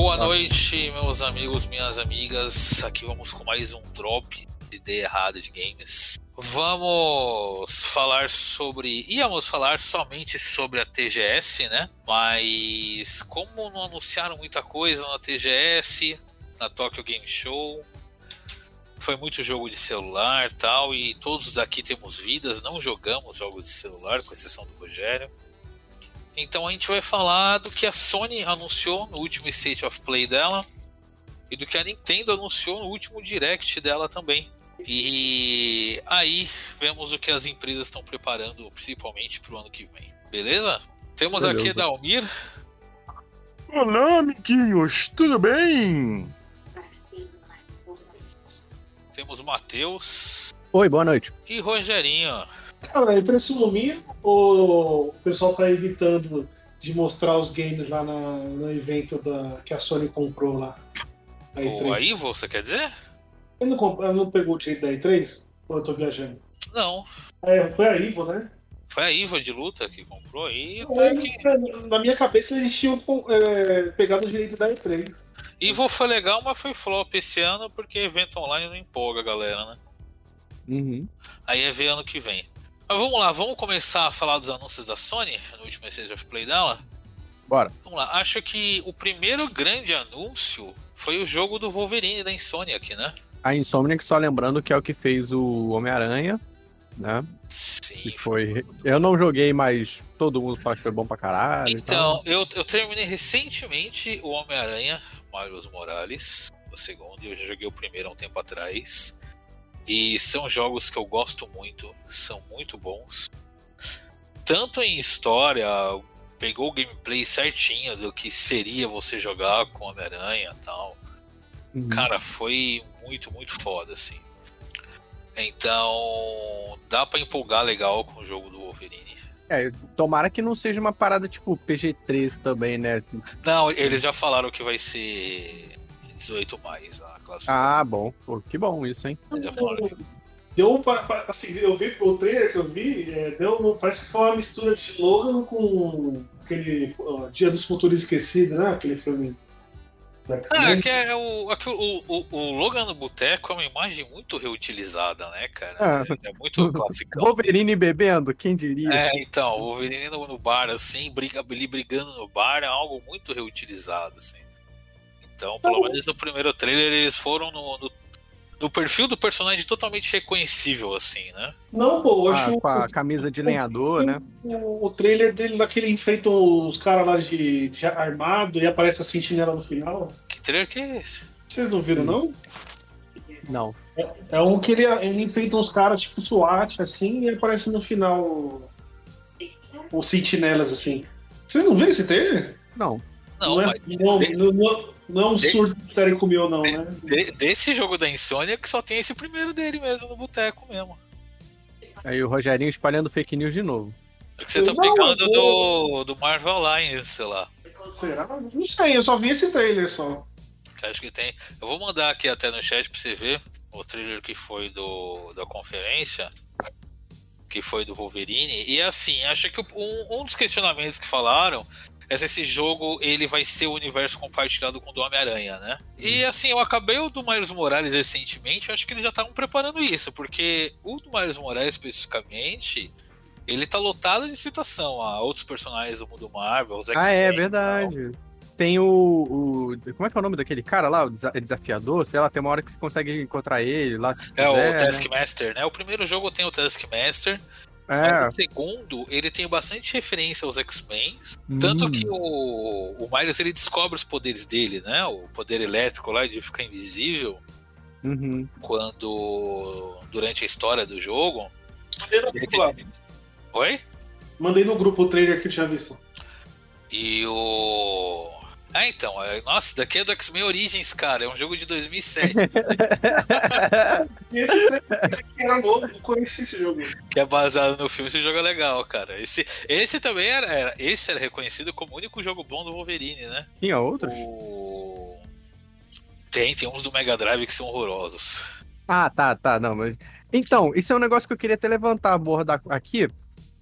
Boa noite, meus amigos, minhas amigas. Aqui vamos com mais um drop de ideia errada de games. Vamos falar sobre. Íamos falar somente sobre a TGS, né? Mas como não anunciaram muita coisa na TGS, na Tokyo Game Show, foi muito jogo de celular tal, e todos daqui temos vidas, não jogamos jogos de celular, com exceção do Rogério. Então a gente vai falar do que a Sony anunciou no último State of Play dela e do que a Nintendo anunciou no último Direct dela também. E aí vemos o que as empresas estão preparando, principalmente para o ano que vem. Beleza? Temos Beleza. aqui Dalmir. Olá, amiguinhos, tudo bem? Temos Matheus. Oi, boa noite. E Rogerinho. Cara, é impressão minha ou o pessoal tá evitando de mostrar os games lá na, no evento da, que a Sony comprou lá? A o a Ivo, você quer dizer? Ele não, comprou, não pegou o direito da E3? Ou eu tô viajando? Não. É, foi a Ivo, né? Foi a Ivo de luta que comprou aí. É, que... Na minha cabeça eles tinham é, pegado o direito da E3. Ivo foi legal, mas foi flop esse ano porque evento online não empolga a galera, né? Uhum. Aí é ver ano que vem. Mas vamos lá, vamos começar a falar dos anúncios da Sony no último State of Play dela? Bora. Vamos lá, acho que o primeiro grande anúncio foi o jogo do Wolverine da Insomniac, né? A Insomniac, só lembrando que é o que fez o Homem-Aranha, né? Sim. Que foi... Eu não joguei, mas todo mundo fala que foi bom pra caralho. Então, eu, eu terminei recentemente o Homem-Aranha, Miles Morales, o segundo, e eu já joguei o primeiro há um tempo atrás. E são jogos que eu gosto muito, são muito bons. Tanto em história, pegou o gameplay certinho do que seria você jogar com Homem-Aranha e tal. Uhum. Cara, foi muito, muito foda, assim. Então, dá para empolgar legal com o jogo do Wolverine. É, tomara que não seja uma parada tipo PG-13 também, né? Não, eles já falaram que vai ser 18 mais a Ah, bom. Pô, que bom isso, hein? Já falaram que... Deu assim, eu vi o trailer que eu vi, é, deu, parece que foi uma mistura de Logan com aquele ó, Dia dos Futuros Esquecidos, né? Aquele filme. Ah, que é o, aqui, o, o, o Logan no Boteco é uma imagem muito reutilizada, né, cara? É, é muito clássico. Wolverine bebendo, quem diria? É, então, o Wolverine no, no bar, assim, briga, ele brigando no bar é algo muito reutilizado, assim. Então, pelo menos no primeiro trailer, eles foram no, no, no, perfil do personagem totalmente reconhecível, assim, né? Não, pô, eu acho ah, que. Com a camisa de lenhador, né? O, o trailer dele, daquele enfrenta os caras lá de, de, armado e aparece a sentinela no final. Que trailer que é esse? Vocês não viram, não? Não. É, é um que ele, ele enfrenta uns caras tipo SWAT, assim, e aparece no final os sentinelas, assim. Vocês não viram esse trailer? Não. Não, não, é, não, não, não, não é um de, surto histérico meu, não, de, né? De, desse jogo da Insônia que só tem esse primeiro dele mesmo no boteco mesmo. Aí o Rogerinho espalhando fake news de novo. É que você tá pegando do, do Marvel Alliance, sei lá. Será? Não sei, eu só vi esse trailer só. Acho que tem. Eu vou mandar aqui até no chat pra você ver o trailer que foi do, da conferência, que foi do Wolverine. E assim, acho que um, um dos questionamentos que falaram esse, esse jogo ele vai ser o universo compartilhado com o do Homem-Aranha, né? E uhum. assim, eu acabei o do Miles Morales recentemente, eu acho que eles já estavam preparando isso, porque o do Miles Morales especificamente, ele tá lotado de citação a outros personagens do mundo Marvel, os Ah, é verdade. Tem o, o, Como é que é o nome daquele cara lá? O desafiador? Sei lá, tem uma hora que você consegue encontrar ele lá. é, quiser, o né? Taskmaster, né? O primeiro jogo tem o Taskmaster. É. o segundo, ele tem bastante referência aos X-Men. Hum. Tanto que o, o Miles ele descobre os poderes dele, né? O poder elétrico lá de ficar invisível. Uhum. Quando. Durante a história do jogo. Mandei no grupo tem... Oi? Mandei no grupo o trailer que tinha visto. E o. Ah, então. É, nossa, daqui é do X-Men Origins, cara. É um jogo de 2007. esse, esse aqui era novo, não conheci esse jogo. Que é baseado no filme, esse jogo é legal, cara. Esse, esse também era, era, Esse era reconhecido como o único jogo bom do Wolverine, né? Tinha outros? O... Tem, tem uns do Mega Drive que são horrorosos. Ah, tá, tá. Não, mas. Então, isso é um negócio que eu queria até levantar a borda aqui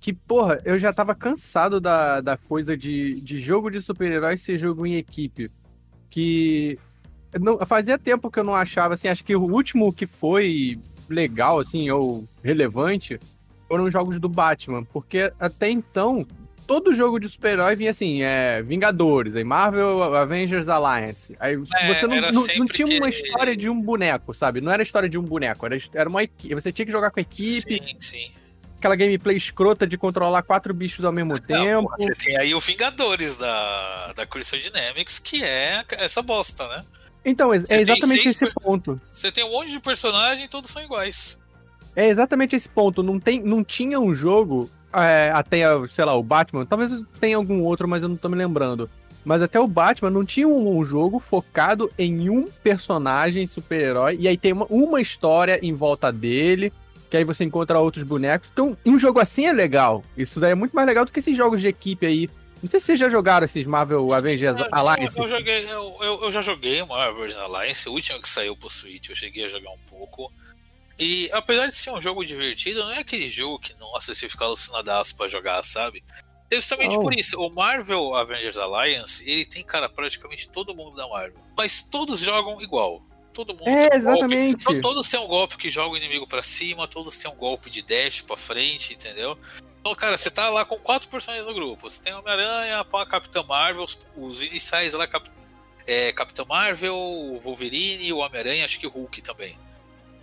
que, porra, eu já tava cansado da, da coisa de, de jogo de super-herói ser jogo em equipe. que não, fazia tempo que eu não achava, assim, acho que o último que foi legal, assim, ou relevante, foram os jogos do Batman, porque até então, todo jogo de super-herói vinha assim, é, Vingadores, aí Marvel Avengers Alliance, aí É, você não, não, não tinha uma que- história de um boneco, sabe? Não era história de um boneco, era, era uma equipe, você tinha que jogar com a equipe, Sim, sim. Aquela gameplay escrota de controlar quatro bichos ao mesmo Não, tempo. porra, você tem aí o Vingadores da, da Crystal Dynamics, que é essa bosta, né? Então, é tem exatamente esse ponto. Você tem um monte de personagem e todos são iguais. É exatamente esse ponto. Não, tem, não tinha um jogo, é, até, sei lá, o Batman, talvez tenha algum outro, mas eu não tô me lembrando. Mas até o Batman não tinha um, um jogo focado em um personagem super-herói, e aí tem uma, uma história em volta dele, que aí você encontra outros bonecos. Então, um jogo assim é legal. Isso daí é muito mais legal do que esses jogos de equipe aí. Não sei se vocês já jogaram esses Marvel Avengers Eu- Alliance. Eu, joguei, eu, eu, eu já joguei o Marvel's Alliance, o último que saiu pro Switch, eu cheguei a jogar um pouco. E apesar de ser um jogo divertido, não é aquele jogo que, nossa, você fica alucinadaço pra jogar, sabe? Justamente Não. por isso, o Marvel Avengers Alliance, ele tem, cara, praticamente todo mundo da Marvel. Mas todos jogam igual. Todo mundo É, tem um golpe. exatamente. To- Todos têm um golpe que joga o inimigo pra cima, todos têm um golpe de dash pra frente, entendeu? Então, cara, você tá lá com quatro personagens no grupo. Você tem o Homem-Aranha, pá, Capitão Marvel, os, os iniciais lá, Cap, é, Capitão Marvel, o Wolverine, o Homem-Aranha, acho que o Hulk também.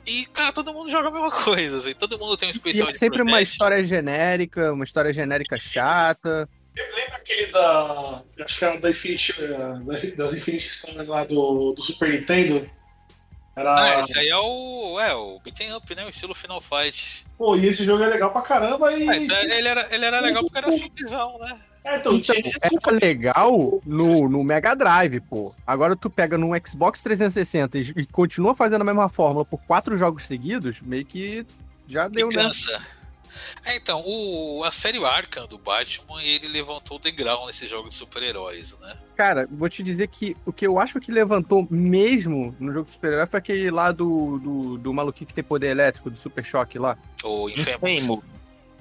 E, cara, todo mundo joga a mesma coisa, assim, todo mundo tem um E especial é de sempre uma história genérica, uma história genérica chata. Lembra aquele da. Acho que era da Infinity, da- das Infinity Stories lá do, do Super Nintendo? Era. Ah, esse aí é o. É, o beaten up, né? O estilo Final Fight. Pô, e esse jogo é legal pra caramba e. Mas é, ele, era, ele era legal porque era simplesão, né? É, então, Então, era legal no, no Mega Drive, pô. Agora tu pega num Xbox 360 e, e continua fazendo a mesma fórmula por quatro jogos seguidos, meio que já deu, Me né? É, então, o, a série Arkham do Batman, ele levantou o degrau nesse jogo de super-heróis, né? Cara, vou te dizer que o que eu acho que levantou mesmo no jogo de super-herói foi aquele lá do, do, do maluquinho que tem poder elétrico, do Super Choque lá. O Infamous. Infamous.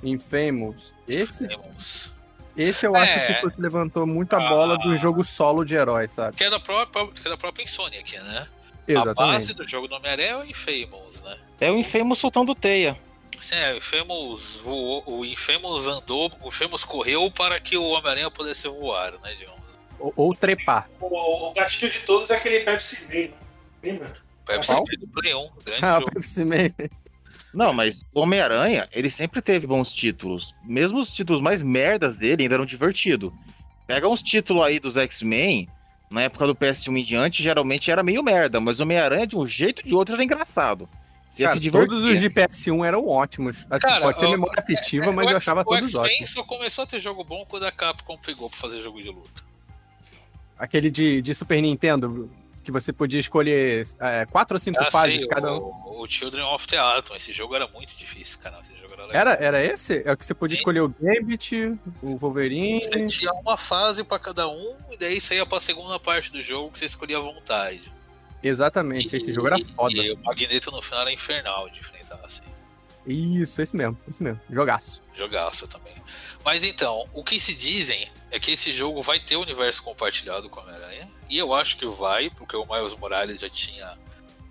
Infamous. Esse, Infamous. esse eu É. acho que foi levantou muito a bola do Ah. jogo solo de herói, sabe? Que é da própria, que é da própria Insomniac, né? A Exatamente. base do jogo do Homem-Aranha é o Infamous, né? É o Infamous soltando teia. Sim, é, o Infamous voou, o Infamous andou, o Infamous correu para que o Homem-Aranha pudesse voar, né, digamos. Ou, ou trepar. O, o gatilho de todos é aquele Pepsi Man, né? lembra? Pepsi Qual? do Play 1, grande Ah, jogo. Pepsi Man. Não, mas o Homem-Aranha, ele sempre teve bons títulos. Mesmo os títulos mais merdas dele ainda eram divertidos. Pega uns títulos aí dos X-Men, na época do PS1 em diante, geralmente era meio merda, mas o Homem-Aranha, de um jeito ou de outro, era engraçado. Você Cara, todos os de PS1 eram ótimos. Assim, Cara, pode ser o- memória afetiva, É, mas o eu achava o todos ótimos. só começou a ter jogo bom quando a Capcom pegou pra fazer jogo de luta. Aquele de, de Super Nintendo, que você podia escolher é, quatro ou cinco Ah, fases sei, cada um. o, o Children of the Atom, esse jogo era muito difícil, cara. Esse jogo era legal. Era, era esse? É o que você podia Sim. escolher o Gambit, o Wolverine. Você tinha uma fase pra cada um, e daí você ia pra segunda parte do jogo que você escolhia à vontade. Exatamente, esse jogo era E- foda. E o Magneto no final era infernal de enfrentar, assim. Isso, esse mesmo, esse mesmo. Jogaço. Jogaça também. Mas então, o que se dizem é que esse jogo vai ter o universo compartilhado com a Homem-Aranha. E eu acho que vai, porque o Miles Morales já tinha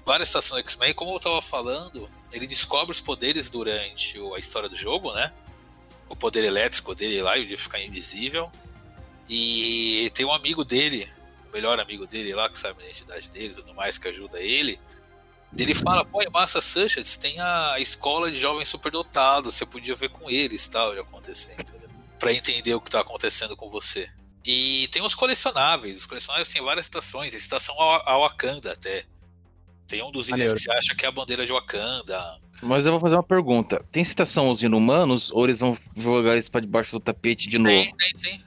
várias estações X-Men. Como eu tava falando, ele descobre os poderes durante a história do jogo, né? O poder elétrico dele lá e o de ficar invisível. E tem um amigo dele, melhor amigo dele lá, que sabe a identidade dele e tudo mais, que ajuda ele. Ele fala, pô, em Massa Sunshine tem a escola de jovens superdotados, você podia ver com eles tal, de acontecer, entendeu? Pra entender o que tá acontecendo com você. E tem os colecionáveis, os colecionáveis tem várias estações, a estação a Wakanda até. Tem um dos itens que você acha que é a bandeira de Wakanda. Mas eu vou fazer uma pergunta. Tem citação aos inumanos ou eles vão jogar isso pra debaixo do tapete de novo? Tem, tem, tem.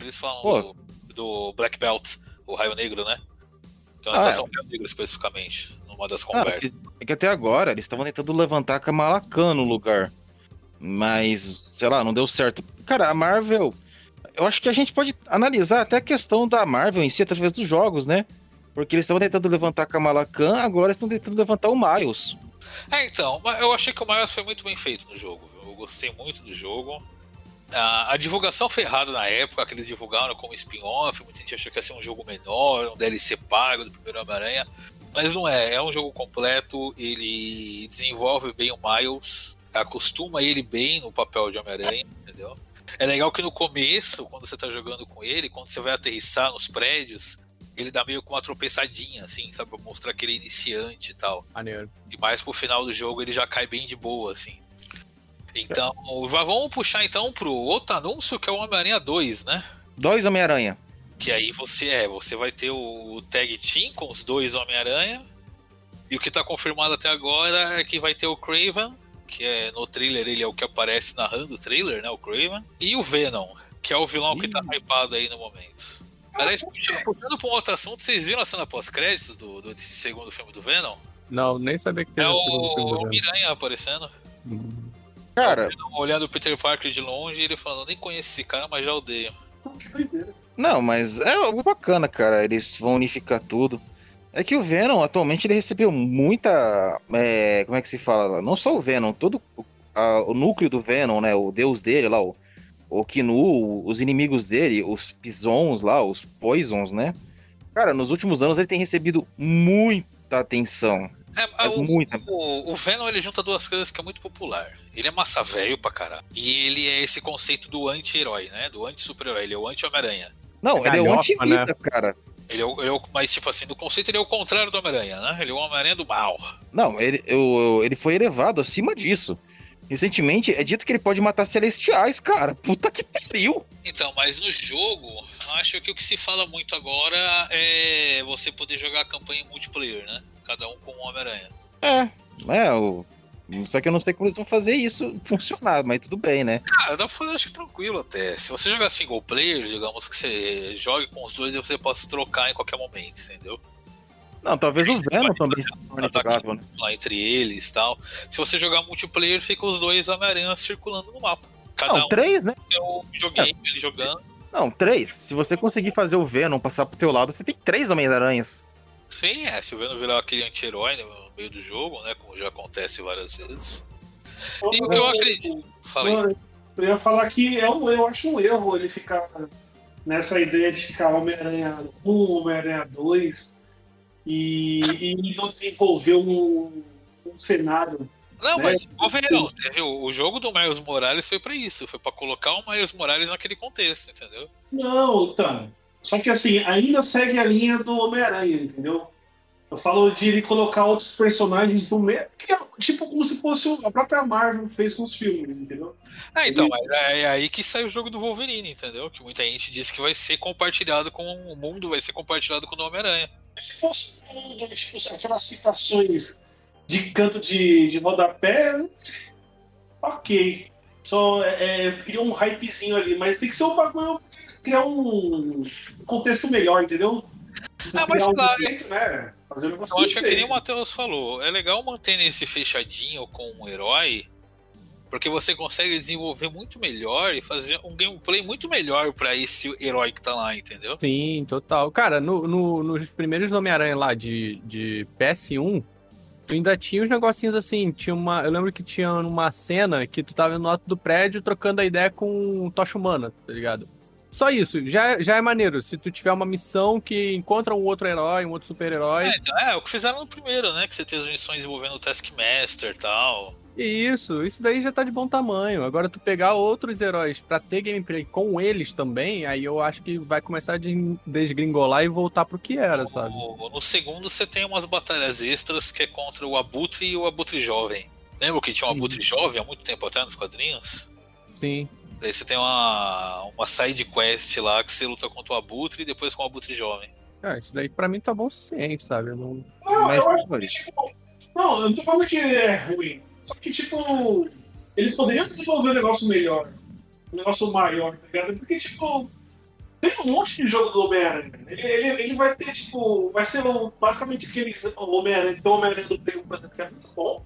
Eles falam do, do Black Belt, o Raio Negro, né? Tem uma Ah, estação Raio Negro especificamente, numa das Ah, conversas. porque- é que até agora eles estavam tentando levantar a Kamala Khan no lugar. Mas, sei lá, não deu certo. Cara, a Marvel. Eu acho que a gente pode analisar até a questão da Marvel em si através dos jogos, né? Porque eles estavam tentando levantar a Kamala Khan, agora estão tentando levantar o Miles. É, então, eu achei que o Miles foi muito bem feito no jogo. viu? Eu gostei muito do jogo. A, a divulgação foi errada na época, que eles divulgaram como spin-off, muita gente achou que ia ser um jogo menor, um DLC pago do primeiro Homem-Aranha. Mas não é, é um jogo completo, ele desenvolve bem o Miles, acostuma ele bem no papel de Homem-Aranha, entendeu? É legal que no começo, quando você tá jogando com ele, quando você vai aterrissar nos prédios, ele dá meio com uma tropeçadinha, assim, sabe? Pra mostrar que ele é iniciante e tal. Maneiro. E mais pro final do jogo ele já cai bem de boa, assim. Então, já vamos puxar então pro outro anúncio que é o Homem-Aranha 2, né? Dois Homem-Aranha. Que aí você é, você vai ter o Tag Team com os dois Homem-Aranha. E o que tá confirmado até agora é que vai ter o Craven, que é no trailer, ele é o que aparece narrando o trailer, né? O Craven. E o Venom, que é o vilão que tá hypado aí no momento. Aliás, puxando, puxando pra um outro assunto, vocês viram a cena pós-créditos do, do, desse segundo filme do Venom? Não, nem sabia que É o Venom. Miranha aparecendo. Hum. Cara, olhando o Peter Parker de longe ele falando, nem conheço esse cara, mas já odeio. Não, mas é algo bacana, cara. Eles vão unificar tudo. É que o Venom, atualmente, ele recebeu muita. é, como é que se fala? Não só o Venom, todo o- a- o núcleo do Venom, né? O deus dele lá, o, o Kinu, os inimigos dele, os Pisons lá, os Poisons, né? Cara, nos últimos anos ele tem recebido muita atenção. É, Mas o, muita. o, o Venom ele junta duas coisas que é muito popular. Ele é massa velho pra caralho. E ele é esse conceito do anti-herói, né? Do anti-super-herói. Ele é o anti-Homem-Aranha. Não, ele é o galhofa, anti-vida, cara. Ele é, o, ele é o- mas, tipo assim, do conceito ele é o contrário do Homem-Aranha, né? Ele é o Homem-Aranha do mal. Não, ele, eu- ele foi elevado acima disso. Recentemente é dito que ele pode matar celestiais, cara. Puta que pariu. Então, mas no jogo, acho que o que se fala muito agora é você poder jogar a campanha em multiplayer, né? Cada um com um Homem-Aranha. É, é, o... só que eu não sei como eles vão fazer isso funcionar, mas tudo bem, né? Cara, dá pra fazer acho que tranquilo até. Se você jogar single player, digamos que você jogue com os dois e você possa trocar em qualquer momento, entendeu? Não, talvez o Venom também jogável, né? lá entre eles e tal. Se você jogar multiplayer, fica os dois Homem-Aranha circulando no mapa. Cada Não, um três, né? tem o videogame, ele jogando. Não, três. Se você conseguir fazer o Venom passar pro teu lado, você tem três Homens-Aranhas. Sim, é, se o Venom virar aquele anti-herói no meio do jogo, né? Como já acontece várias vezes. E o que eu acredito. Falei. Eu, ia falar que é um, eu acho um erro ele ficar nessa ideia de ficar Homem-Aranha 1, Homem-Aranha 2 e, e não desenvolver um, um cenário. Não, né? mas teve o, o jogo do Miles Morales foi pra isso, foi pra colocar o Miles Morales naquele contexto, entendeu? Não, então. Só que assim, ainda segue a linha do Homem-Aranha, entendeu? Eu falo de ele colocar outros personagens no meio. é Tipo, como se fosse a própria Marvel fez com os filmes, entendeu? Ah, então, mas é é aí que sai o jogo do Wolverine, entendeu? Que muita gente disse que vai ser compartilhado com o mundo, vai ser compartilhado com o Homem-Aranha. Se fosse um, tipo, aquelas citações de canto de, de rodapé, ok. Só é, é, cria um hypezinho ali, mas tem que ser um bagulho criar um contexto melhor, entendeu? Ah, mas um lá- jeito, né? Fazer um negócio Eu acho que é que nem o Matheus falou, é legal manter esse fechadinho com um herói, porque você consegue desenvolver muito melhor e fazer um gameplay muito melhor pra esse herói que tá lá, entendeu? Sim, total. Cara, no, no- nos primeiros Homem-Aranha lá de, de PS1, tu ainda tinha uns negocinhos assim. Tinha uma, eu lembro que tinha uma cena que tu tava no alto do prédio trocando a ideia com um Tocha Humana, tá ligado? Só isso, já, já é maneiro. Se tu tiver uma missão que encontra um outro herói, um outro super-herói. É, então, é, o que fizeram no primeiro, né? Que você tem as missões envolvendo o Taskmaster e tal. Isso, isso daí já tá de bom tamanho. Agora tu pegar outros heróis pra ter gameplay com eles também, aí eu acho que vai começar a des- desgringolar e voltar pro que era, sabe? No, no segundo você tem umas batalhas extras que é contra o Abutre e o Abutre Jovem. Lembra que tinha um Sim. Abutre Jovem há muito tempo atrás nos quadrinhos? Sim. Daí você tem uma, uma side quest lá que você luta contra o Abutre e depois com o Abutre Jovem. É, isso daí pra mim tá bom o suficiente, sabe? Eu não... Não, Mas- eu acho que, tipo, não, eu não tô falando que é ruim. Só que, tipo, eles poderiam desenvolver um negócio melhor. Um negócio maior, tá ligado? Porque, tipo, tem um monte de jogo do Homem-Aranha. Ele, ele, ele vai ter, tipo, vai ser o- basicamente aqueles Homem-Aranha, tem o Homem-Aranha do 1, por exemplo, que é muito bom.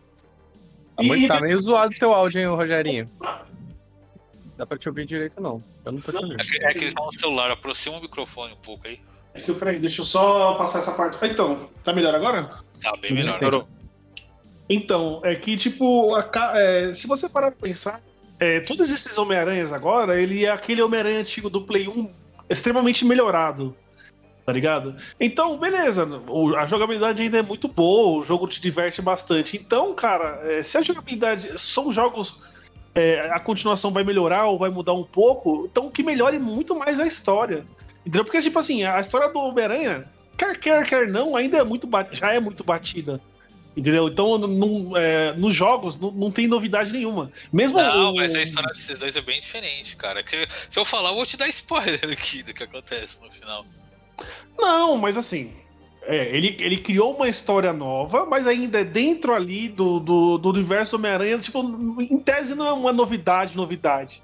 Tá, muito, E- tá meio zoado o teu áudio, hein, Rogerinho? Dá pra te ouvir direito, não. Eu não tô te ouvindo. É que, é que ele tá no celular, aproxima o microfone um pouco aí. É que, peraí, deixa eu só passar essa parte. Ah, Então, tá melhor agora? Tá bem melhor. Melhorou. Então, é que, tipo, a é, se você parar pra pensar, é, todos esses Homem-Aranhas agora, ele é aquele Homem-Aranha antigo do Play 1 extremamente melhorado. Tá ligado? Então, beleza, o- a jogabilidade ainda é muito boa, o jogo te diverte bastante. Então, cara, é, se a jogabilidade. São jogos. É, a continuação vai melhorar ou vai mudar um pouco, então que melhore muito mais a história. Entendeu? Porque, tipo assim, a história do Homem-Aranha, quer quer, quer não, ainda é muito já é muito batida. Entendeu? Então, não- é, nos jogos não, não tem novidade nenhuma. Mesmo Não, o- mas a história desses dois é bem diferente, cara. Que- se eu falar, eu vou te dar spoiler aqui do que acontece no final. Não, mas assim. É, ele, ele criou uma história nova, mas ainda é dentro ali do, do, do universo Homem-Aranha. Tipo, em tese não é uma novidade, novidade.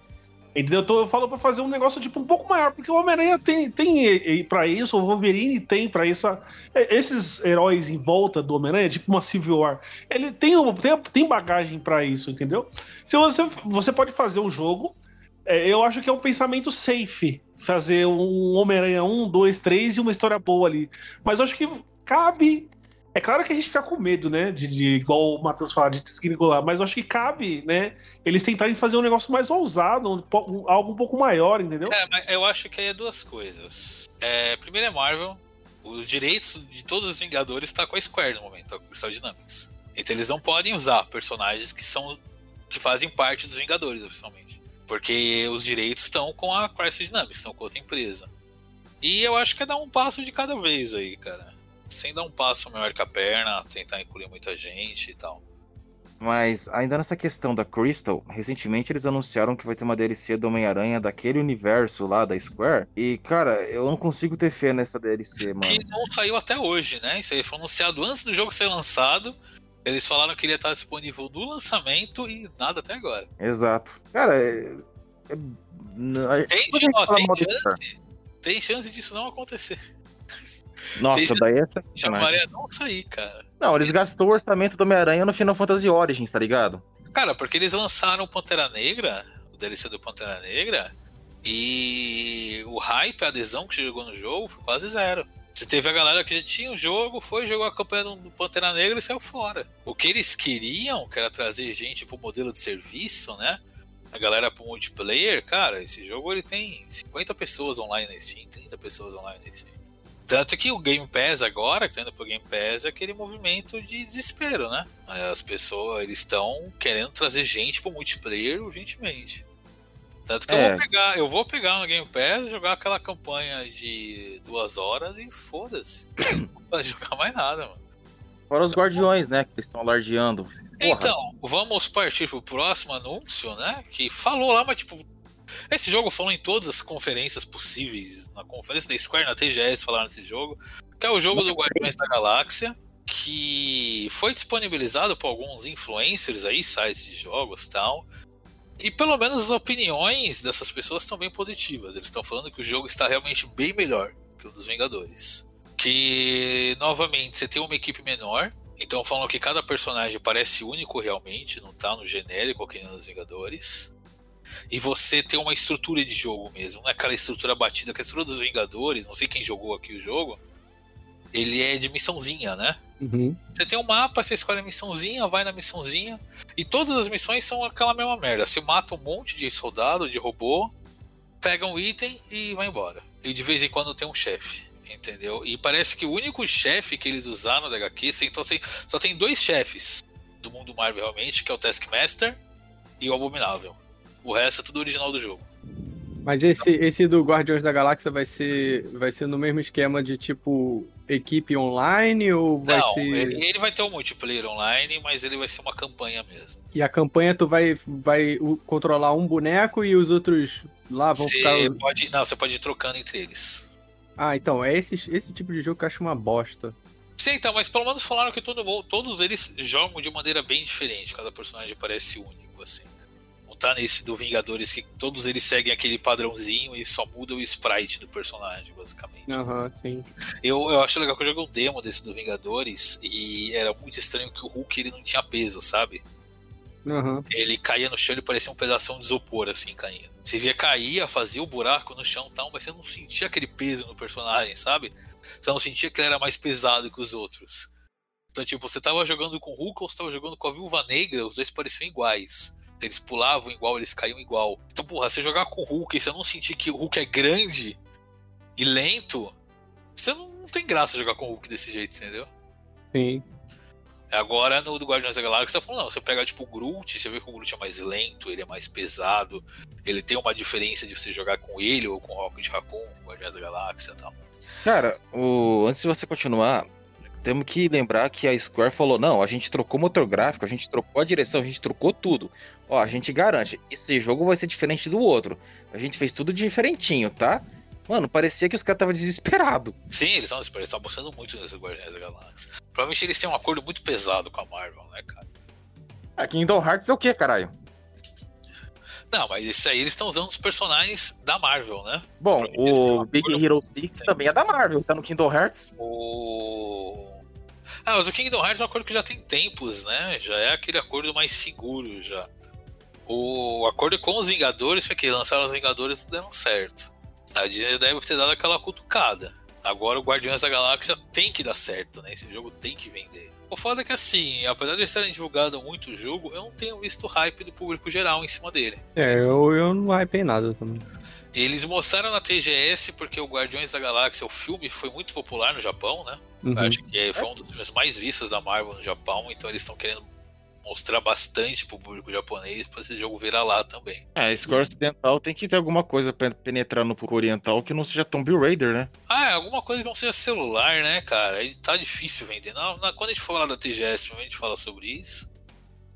Entendeu? Então eu falo pra fazer um negócio tipo um pouco maior, porque o Homem-Aranha tem, tem pra isso, o Wolverine tem pra isso. é, esses heróis em volta do Homem-Aranha, tipo uma Civil War, ele tem, tem, tem bagagem pra isso, entendeu? Se você, você pode fazer um jogo, é, eu acho que é um pensamento safe fazer um Homem-Aranha 1, 2, 3 e uma história boa ali. Mas eu acho que cabe. É claro que a gente fica com medo, né? De, de igual o Matheus fala, de desgringolar, mas eu acho que cabe, né? Eles tentarem fazer um negócio mais ousado, um um- algo um pouco maior, entendeu? É, mas eu acho que aí é duas coisas. É, primeiro é Marvel. Os direitos de todos os Vingadores tá com a Square no momento, tá com a Crystal Dynamics. Então eles não podem usar personagens que são que fazem parte dos Vingadores oficialmente, porque os direitos estão com a Crystal Dynamics, estão com outra empresa. E eu acho que é dar um passo de cada vez aí, cara. Sem dar um passo maior que a perna, tentar incluir muita gente e tal. Mas ainda nessa questão da Crystal, recentemente eles anunciaram que vai ter uma DLC do Homem-Aranha daquele universo lá da Square. E, cara, eu não consigo ter fé nessa DLC, mano. que não saiu até hoje, né? Isso aí foi anunciado antes do jogo ser lançado. Eles falaram que ele ia estar disponível no lançamento e nada até agora. Exato. Cara, é. é... Tem, ó, tem chance, tem chance disso não acontecer. Nossa, tem- daí é não sair, cara. Não, eles gastou o orçamento do Homem-Aranha no Final Fantasy Origins, tá ligado? Cara, porque eles lançaram o Pantera Negra, o DLC do Pantera Negra, e o hype, a adesão que chegou no jogo foi quase zero. Você teve a galera que já tinha o jogo, foi, jogou a campanha do Pantera Negra e saiu fora. O que eles queriam, que era trazer gente pro modelo de serviço, né? A galera pro multiplayer, cara, esse jogo ele tem 50 pessoas online na Steam, 30 pessoas online na Steam. Tanto que o Game Pass agora, que tá indo pro Game Pass, é aquele movimento de desespero, né? As pessoas, eles estão querendo trazer gente pro multiplayer urgentemente. Tanto que eu, É. vou pegar, eu vou pegar no Game Pass, jogar aquela campanha de duas horas e foda-se. Não vai jogar mais nada, mano. Fora os Guardiões, né? Que eles estão alardeando. Então, vamos partir pro próximo anúncio, né? Que falou lá, mas tipo. Esse jogo falou em todas as conferências possíveis. Na conferência da Square, na TGS falaram desse jogo. Que é o jogo do Guardiões da Galáxia. Que foi disponibilizado por alguns influencers aí, sites de jogos e tal. E pelo menos as opiniões dessas pessoas estão bem positivas. Eles estão falando que o jogo está realmente bem melhor que o dos Vingadores. Que, novamente, você tem uma equipe menor. Então falam que cada personagem parece único realmente, não tá no genérico aqui nos Vingadores. E você tem uma estrutura de jogo mesmo, não é aquela estrutura batida, que a estrutura dos Vingadores, não sei quem jogou aqui o jogo, ele é de missãozinha, né? Uhum. Você tem um mapa, você escolhe a missãozinha, vai na missãozinha, e todas as missões são aquela mesma merda. Você mata um monte de soldado, de robô, pega um item e vai embora. E de vez em quando tem um chefe, entendeu? E parece que o único chefe que eles usaram da HQ, assim, então tem, só tem dois chefes do mundo Marvel realmente, que é o Taskmaster e o Abominável. O resto é tudo original do jogo. Mas esse, esse do Guardiões da Galáxia vai ser, vai ser no mesmo esquema de tipo equipe online ou vai Não, ser. ele, ele vai ter um multiplayer online, mas ele vai ser uma campanha mesmo. E a campanha tu vai, vai controlar um boneco e os outros lá vão Você ficar. pode, não, você pode ir trocando entre eles. Ah, então, é esse, esse tipo de jogo que eu acho uma bosta. Sim, então, mas pelo menos falaram que todo, mundo- todos eles jogam de maneira bem diferente. Cada personagem parece único, assim. Tá nesse do Vingadores que todos eles seguem aquele padrãozinho e só muda o sprite do personagem, basicamente. Aham, sim. Eu, eu acho legal que eu joguei o demo desse do Vingadores e era muito estranho que o Hulk ele não tinha peso, sabe? Aham. Ele caía no chão e parecia um pedação de isopor, assim, caindo. Você via caía, fazia o buraco no chão e tal, mas você não sentia aquele peso no personagem, sabe? Você não sentia que ele era mais pesado que os outros. Então, tipo, você tava jogando com o Hulk ou você tava jogando com a Viúva Negra, os dois pareciam iguais. Eles pulavam igual, eles caíam igual. Então, porra, você jogar com o Hulk e você não sentir que o Hulk é grande e lento, você não, não tem graça jogar com o Hulk desse jeito, entendeu? Sim. Agora no do Guardiões da Galáxia, você falou, não, você pega tipo o Groot, você vê que o Groot é mais lento, ele é mais pesado, ele tem uma diferença de você jogar com ele ou com o Rocket Raccoon, Guardiões da Galáxia e tal. Cara, o... antes de você continuar, temos que lembrar que a Square falou: não, a gente trocou o motor gráfico, a gente trocou a direção, a gente trocou tudo. Ó, a gente garante, esse jogo vai ser diferente do outro. A gente fez tudo diferentinho, tá? Mano, parecia que os caras estavam desesperados. Sim, eles estão desesperados, estão apostando muito nesses Guardiões da Galáxia. Provavelmente eles têm um acordo muito pesado com a Marvel, né, cara? A Kingdom Hearts é o que, caralho? Não, mas isso aí eles estão usando os personagens da Marvel, né? Bom, um o Big Hero 6 também é da Marvel, tá no Kingdom Hearts. O. Ah, mas o Kingdom Hearts é um acordo que já tem tempos, né? Já é aquele acordo mais seguro já. O acordo com os Vingadores foi que lançaram os Vingadores e deram certo. A Disney deve ter dado aquela cutucada. Agora o Guardiões da Galáxia tem que dar certo, né? Esse jogo tem que vender. O foda é que assim, apesar de eles terem divulgado muito o jogo, eu não tenho visto hype do público geral em cima dele. É, eu, eu não hypei nada também. Eles mostraram na TGS porque o Guardiões da Galáxia, o filme, foi muito popular no Japão, né? Uhum. Acho que foi um dos filmes mais vistos da Marvel no Japão, então eles estão querendo mostrar bastante pro público japonês pra esse jogo virar lá também. É, a Square Ocidental tem que ter alguma coisa pra penetrar no público oriental que não seja Tomb Raider, né? Ah, é alguma coisa que não seja celular, né, cara? Aí tá difícil vender. Na, na- quando a gente falar da TGS, a gente fala sobre isso.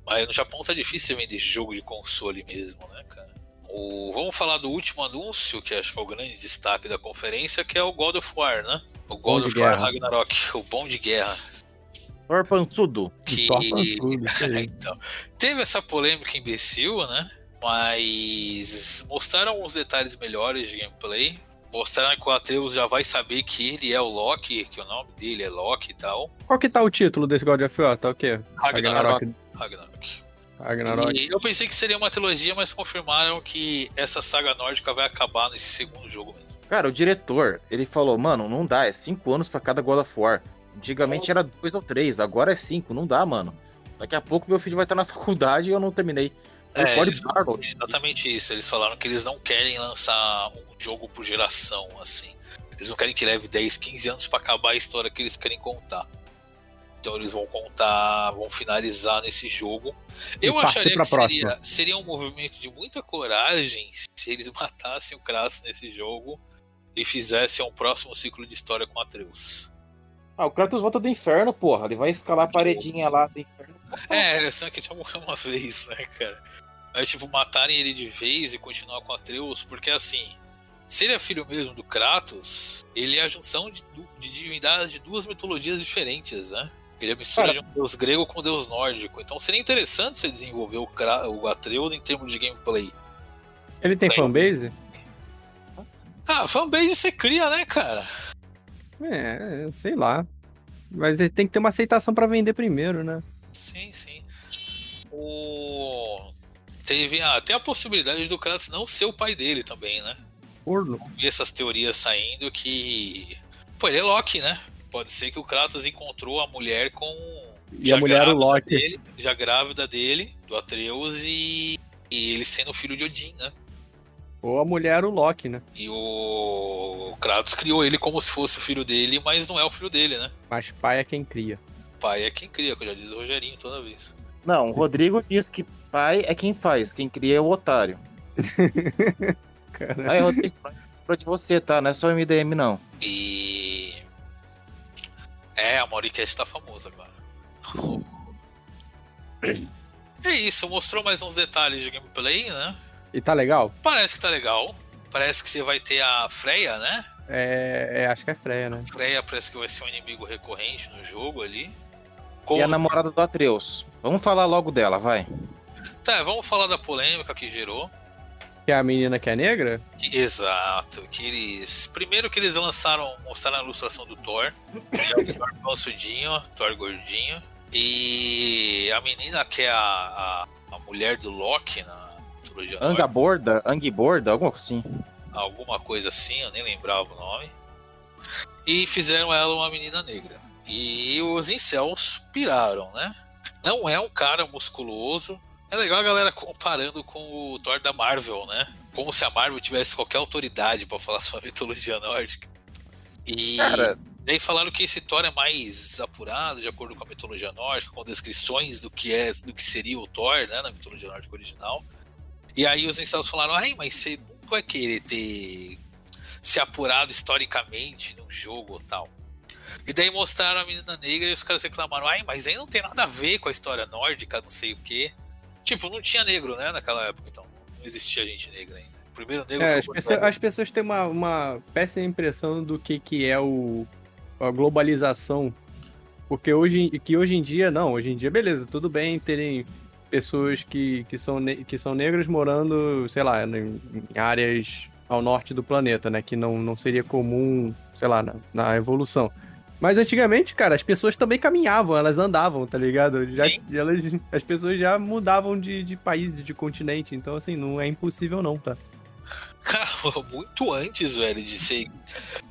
Mas no Japão tá difícil vender jogo de console mesmo, né, cara? O, vamos falar do último anúncio, que acho que é o grande destaque da conferência, que é o God of War, né? O God of War. Ragnarok, o bom de guerra. Thor Pansudo. Que então, teve essa polêmica imbecil, né? Mas mostraram uns detalhes melhores de gameplay. Mostraram que o Atreus já vai saber que ele é o Loki, que o nome dele é Loki e tal. Qual que tá o título desse God of War? Tá o quê? Ragnarok. Ragnarok. Ragnarok. E eu pensei que seria uma trilogia, mas confirmaram que essa saga nórdica vai acabar nesse segundo jogo mesmo. Cara, o diretor, ele falou, mano, não dá, é cinco anos pra cada God of War. Antigamente era dois ou três, agora é cinco, não dá, mano. Daqui a pouco meu filho vai estar na faculdade e eu não terminei. É, eles- Exatamente isso. Eles falaram que eles não querem lançar um jogo por geração, assim. Eles não querem que leve 10, 15 anos pra acabar a história que eles querem contar. Então eles vão contar, vão finalizar nesse jogo. Eu partir acharia que seria, seria um movimento de muita coragem se eles matassem o Kratos nesse jogo e fizessem um próximo ciclo de história com Atreus. Ah, o Kratos volta do inferno, porra. Ele vai escalar a paredinha lá do inferno. É, só que ele já morreu uma vez, né, cara? Aí, tipo, matarem ele de vez e continuar com Atreus, porque assim, se ele é filho mesmo do Kratos, ele é a junção de, de divindades de duas mitologias diferentes, né? Ele é a mistura Cara. de um deus grego com um deus nórdico. Então seria interessante você desenvolver o, Kra- o Atreus em termos de gameplay. Ele tem Tem. fanbase? Ah, fanbase você cria, né, cara? É, sei lá. Mas ele tem que ter uma aceitação pra vender primeiro, né? Sim, sim. O... Teve ah, tem a possibilidade do Kratos não ser o pai dele também, né? Porno. vi essas teorias saindo que. Pô, ele é Loki, né? Pode ser que o Kratos encontrou a mulher com. E a mulher, o grávida Loki. Dele, já grávida dele, do Atreus, e, e ele sendo filho de Odin, né? Ou a mulher, o Loki, né? E o Kratos criou ele como se fosse o filho dele, mas não é o filho dele, né? Mas pai é quem cria. Pai é quem cria, que eu já diz o Rogerinho toda vez. Não, o Rodrigo diz que pai é quem faz, quem cria é o otário. Cara. Aí, Rodrigo, pra de você, tá? Não é só MDM, não. E. É, a Mauricast tá famosa agora. É isso, mostrou mais uns detalhes de gameplay, né? E tá legal? Parece que tá legal. Parece que você vai ter a Freya, né? É, é, acho que é Freya, né? Freya parece que vai ser um inimigo recorrente no jogo ali. E Como... a namorada do Atreus. Vamos falar logo dela, vai. Tá, vamos falar da polêmica que gerou. Que é a menina que é negra? Que- Exato, que eles. Primeiro que eles lançaram, mostraram a ilustração do Thor. é o Thor pansudinho, Thor gordinho. E a menina que é a, a, a mulher do Loki na mitologia Anga Borda, Ang Borda, alguma coisa assim. alguma coisa assim, eu nem lembrava o nome. E fizeram ela uma menina negra. E os incels piraram, né? Não é um cara musculoso, É legal a galera comparando com o Thor da Marvel, né? Como se a Marvel tivesse qualquer autoridade pra falar sobre a mitologia nórdica. E Cara, daí falaram que esse Thor é mais apurado, de acordo com a mitologia nórdica, com descrições do que é, do que seria o Thor, né, na mitologia nórdica original. E aí os incels falaram, ai, mas você não vai querer ter se apurado historicamente num jogo ou tal. E daí mostraram a menina negra e os caras reclamaram, ai, mas aí não tem nada a ver com a história nórdica, não sei o quê. Tipo, não tinha negro, né, naquela época, então. Não existia gente negra ainda. O primeiro negro É, as, as pessoas têm uma, uma péssima impressão do que, que é o, a globalização. Porque hoje, que hoje em dia, não, hoje em dia, beleza, tudo bem terem pessoas que, que, são, que são negras morando, sei lá, em, áreas ao norte do planeta, né? Que não, não seria comum, sei lá, na, na evolução. Mas antigamente, cara, as pessoas também caminhavam, elas andavam, tá ligado? Já, elas, as pessoas já mudavam de, de país, de continente. Então, assim, não é impossível, não, tá? Cara, muito antes, velho, de ser.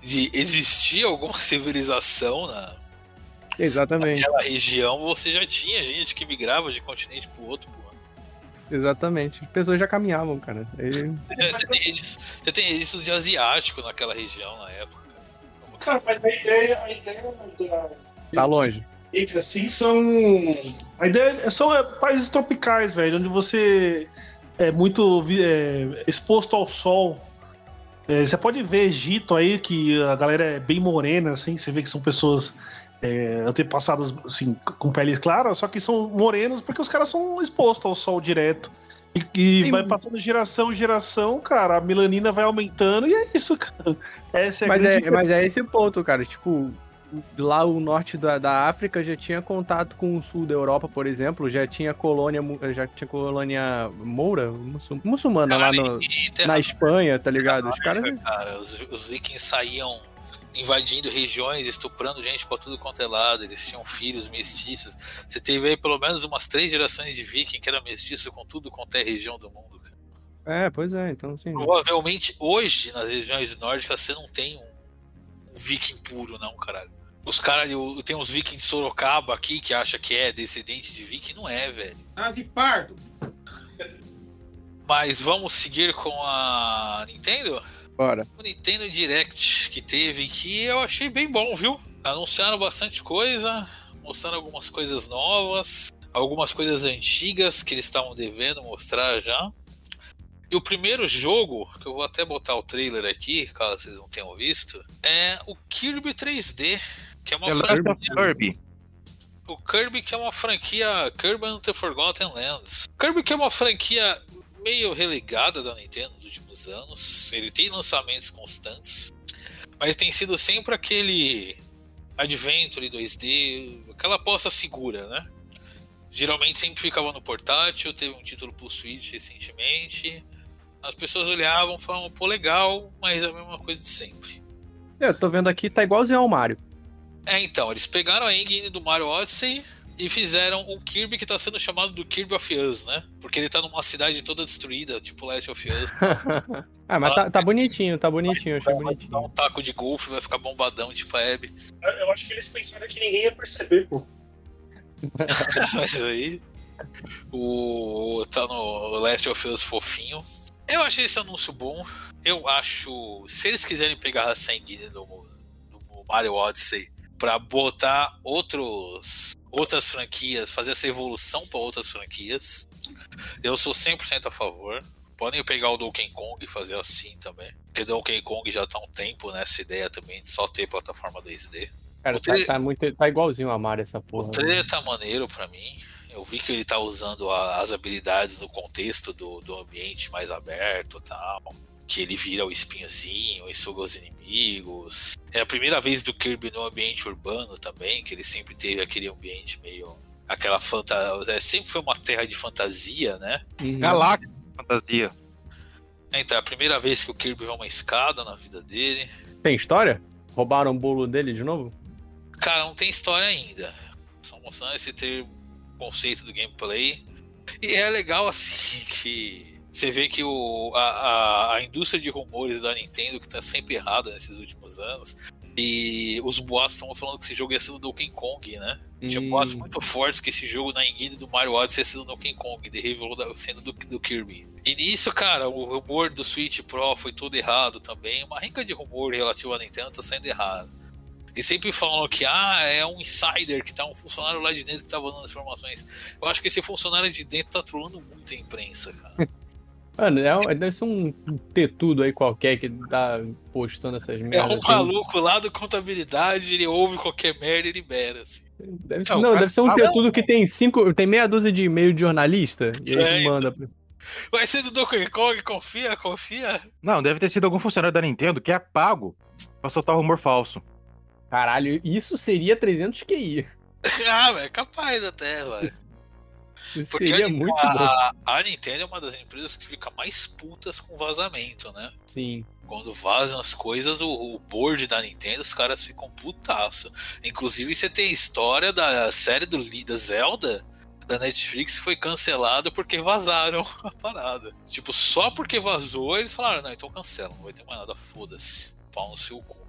de existir alguma civilização na, Exatamente. naquela região, você já tinha gente que migrava de continente pro outro, pô. Exatamente. As pessoas já caminhavam, cara. E- É, Você tem registro, você tem registro de asiático naquela região na época. Cara, mas a ideia, a ideia da, Tá longe. entre assim são. A ideia são é, países tropicais, velho, onde você é muito é, exposto ao sol. É, você pode ver Egito aí, que a galera é bem morena, assim, você vê que são pessoas é, antepassadas assim, com peles claras, só que são morenos porque os caras são expostos ao sol direto. E, e Tem- vai passando geração em geração, cara, a melanina vai aumentando e é isso, cara. Essa é a Mas é, mas é esse o ponto, cara. Tipo, lá o norte da, da África já tinha contato com o sul da Europa, por exemplo. Já tinha colônia, já tinha colônia moura, muçul- muçulmana lá no- E na Espanha, tá ligado? Os caras. cara, os, os vikings saíam invadindo regiões, estuprando gente pra tudo quanto é lado, eles tinham filhos mestiços. Você teve aí pelo menos umas três gerações de viking que era mestiço com tudo quanto é região do mundo. Cara. É, pois é, então assim. Provavelmente hoje, nas regiões nórdicas, você não tem um, um viking puro, não, caralho. Os caras, tem uns vikings de Sorocaba aqui que acha que é descendente de viking, não é, velho. Nazi pardo. Mas vamos seguir com a Nintendo? Bora. o Nintendo Direct que teve, que eu achei bem bom, viu? Anunciaram bastante coisa, mostraram algumas coisas novas, algumas coisas antigas que eles estavam devendo mostrar já. E o primeiro jogo, que eu vou até botar o trailer aqui, caso vocês não tenham visto, é o Kirby 3D, que é uma Last franquia. Kirby. O Kirby que é uma franquia Kirby and the Forgotten Lands. Kirby que é uma franquia meio relegada da Nintendo nos últimos anos. Ele tem lançamentos constantes, mas tem sido sempre aquele Adventure 2D, aquela aposta segura, né? Geralmente sempre ficava no portátil, teve um título pro Switch recentemente. As pessoas olhavam e falavam, pô, legal, mas é a mesma coisa de sempre. Eu tô vendo aqui, tá igualzinho ao Mario. É, então, eles pegaram a engine do Mario Odyssey e fizeram um Kirby que tá sendo chamado do Kirby of Us, né? Porque ele tá numa cidade toda destruída, tipo Last of Us. ah, mas tá, tá bonitinho, tá bonitinho, achei Vai dar um bonitinho. taco de golfe, vai ficar bombadão, tipo a Abby. Eu acho que eles pensaram que ninguém ia perceber, pô. Mas aí. O. tá no Last of Us fofinho. Eu achei esse anúncio bom. Eu acho. Se eles quiserem pegar a sangue do, do Mario Odyssey pra botar outros. outras franquias, fazer essa evolução pra outras franquias, eu sou 100% a favor. Podem pegar o Donkey Kong e fazer assim também. Porque Donkey Kong já tá um tempo nessa ideia também de só ter plataforma 2D. Cara, tá, tá muito, tá igualzinho ao Mario essa O porra. trailer tá maneiro pra mim. Eu vi que ele tá usando a- as habilidades no contexto do, do ambiente mais aberto e tal. Que ele vira o espinhozinho e suga os inimigos. É a primeira vez do Kirby no ambiente urbano também, que ele sempre teve aquele ambiente meio. Aquela fantasia. sempre foi uma terra de fantasia, né? Uhum. Galáxia Fantasia. Então é a primeira vez que o Kirby vê uma escada na vida dele. Tem história? Roubaram o bolo dele de novo? Cara, não tem história ainda. Só mostrando esse ter conceito do gameplay. E é legal assim que Você vê que o, a, a, a indústria de rumores da Nintendo, que tá sempre errada nesses últimos anos, e os boatos estão falando que esse jogo ia ser do Donkey Kong, né? Tinha Hum. boatos muito fortes que esse jogo na enguia do Mario Odyssey ia ser do Donkey Kong, de revelou da- sendo do, do Kirby. E nisso, cara, o rumor do Switch Pro foi todo errado também. Uma rinca de rumor relativo à Nintendo tá saindo errado. E sempre falam que ah, é um insider, que tá um funcionário lá de dentro que tá dando as informações. Eu acho que esse funcionário de dentro tá trolando muito a imprensa, cara. Mano, é, deve ser um tetudo aí qualquer que tá postando essas É merdas. um assim. maluco lá do contabilidade, ele ouve qualquer merda e libera, assim. Deve ser, Não, não, cara, deve ser um ah, tetudo que tem cinco. Tem meia dúzia de e-mail de jornalista. E É, que manda. pra- Vai ser do Donkey Kong, confia, confia. Não, deve ter sido algum funcionário da Nintendo que é pago pra soltar rumor falso. Caralho, isso seria 300 QI. ah, é capaz até, velho. Isso Porque a, muito a, a Nintendo é uma das empresas que fica mais putas com vazamento, né? Sim. Quando vazam as coisas, o, o board da Nintendo, os caras ficam putaço. Inclusive, você tem a história da série do da Zelda da Netflix que foi cancelada porque vazaram a parada. Tipo, só porque vazou, eles falaram, não, então cancela, não vai ter mais nada, foda-se. Pau no seu cu.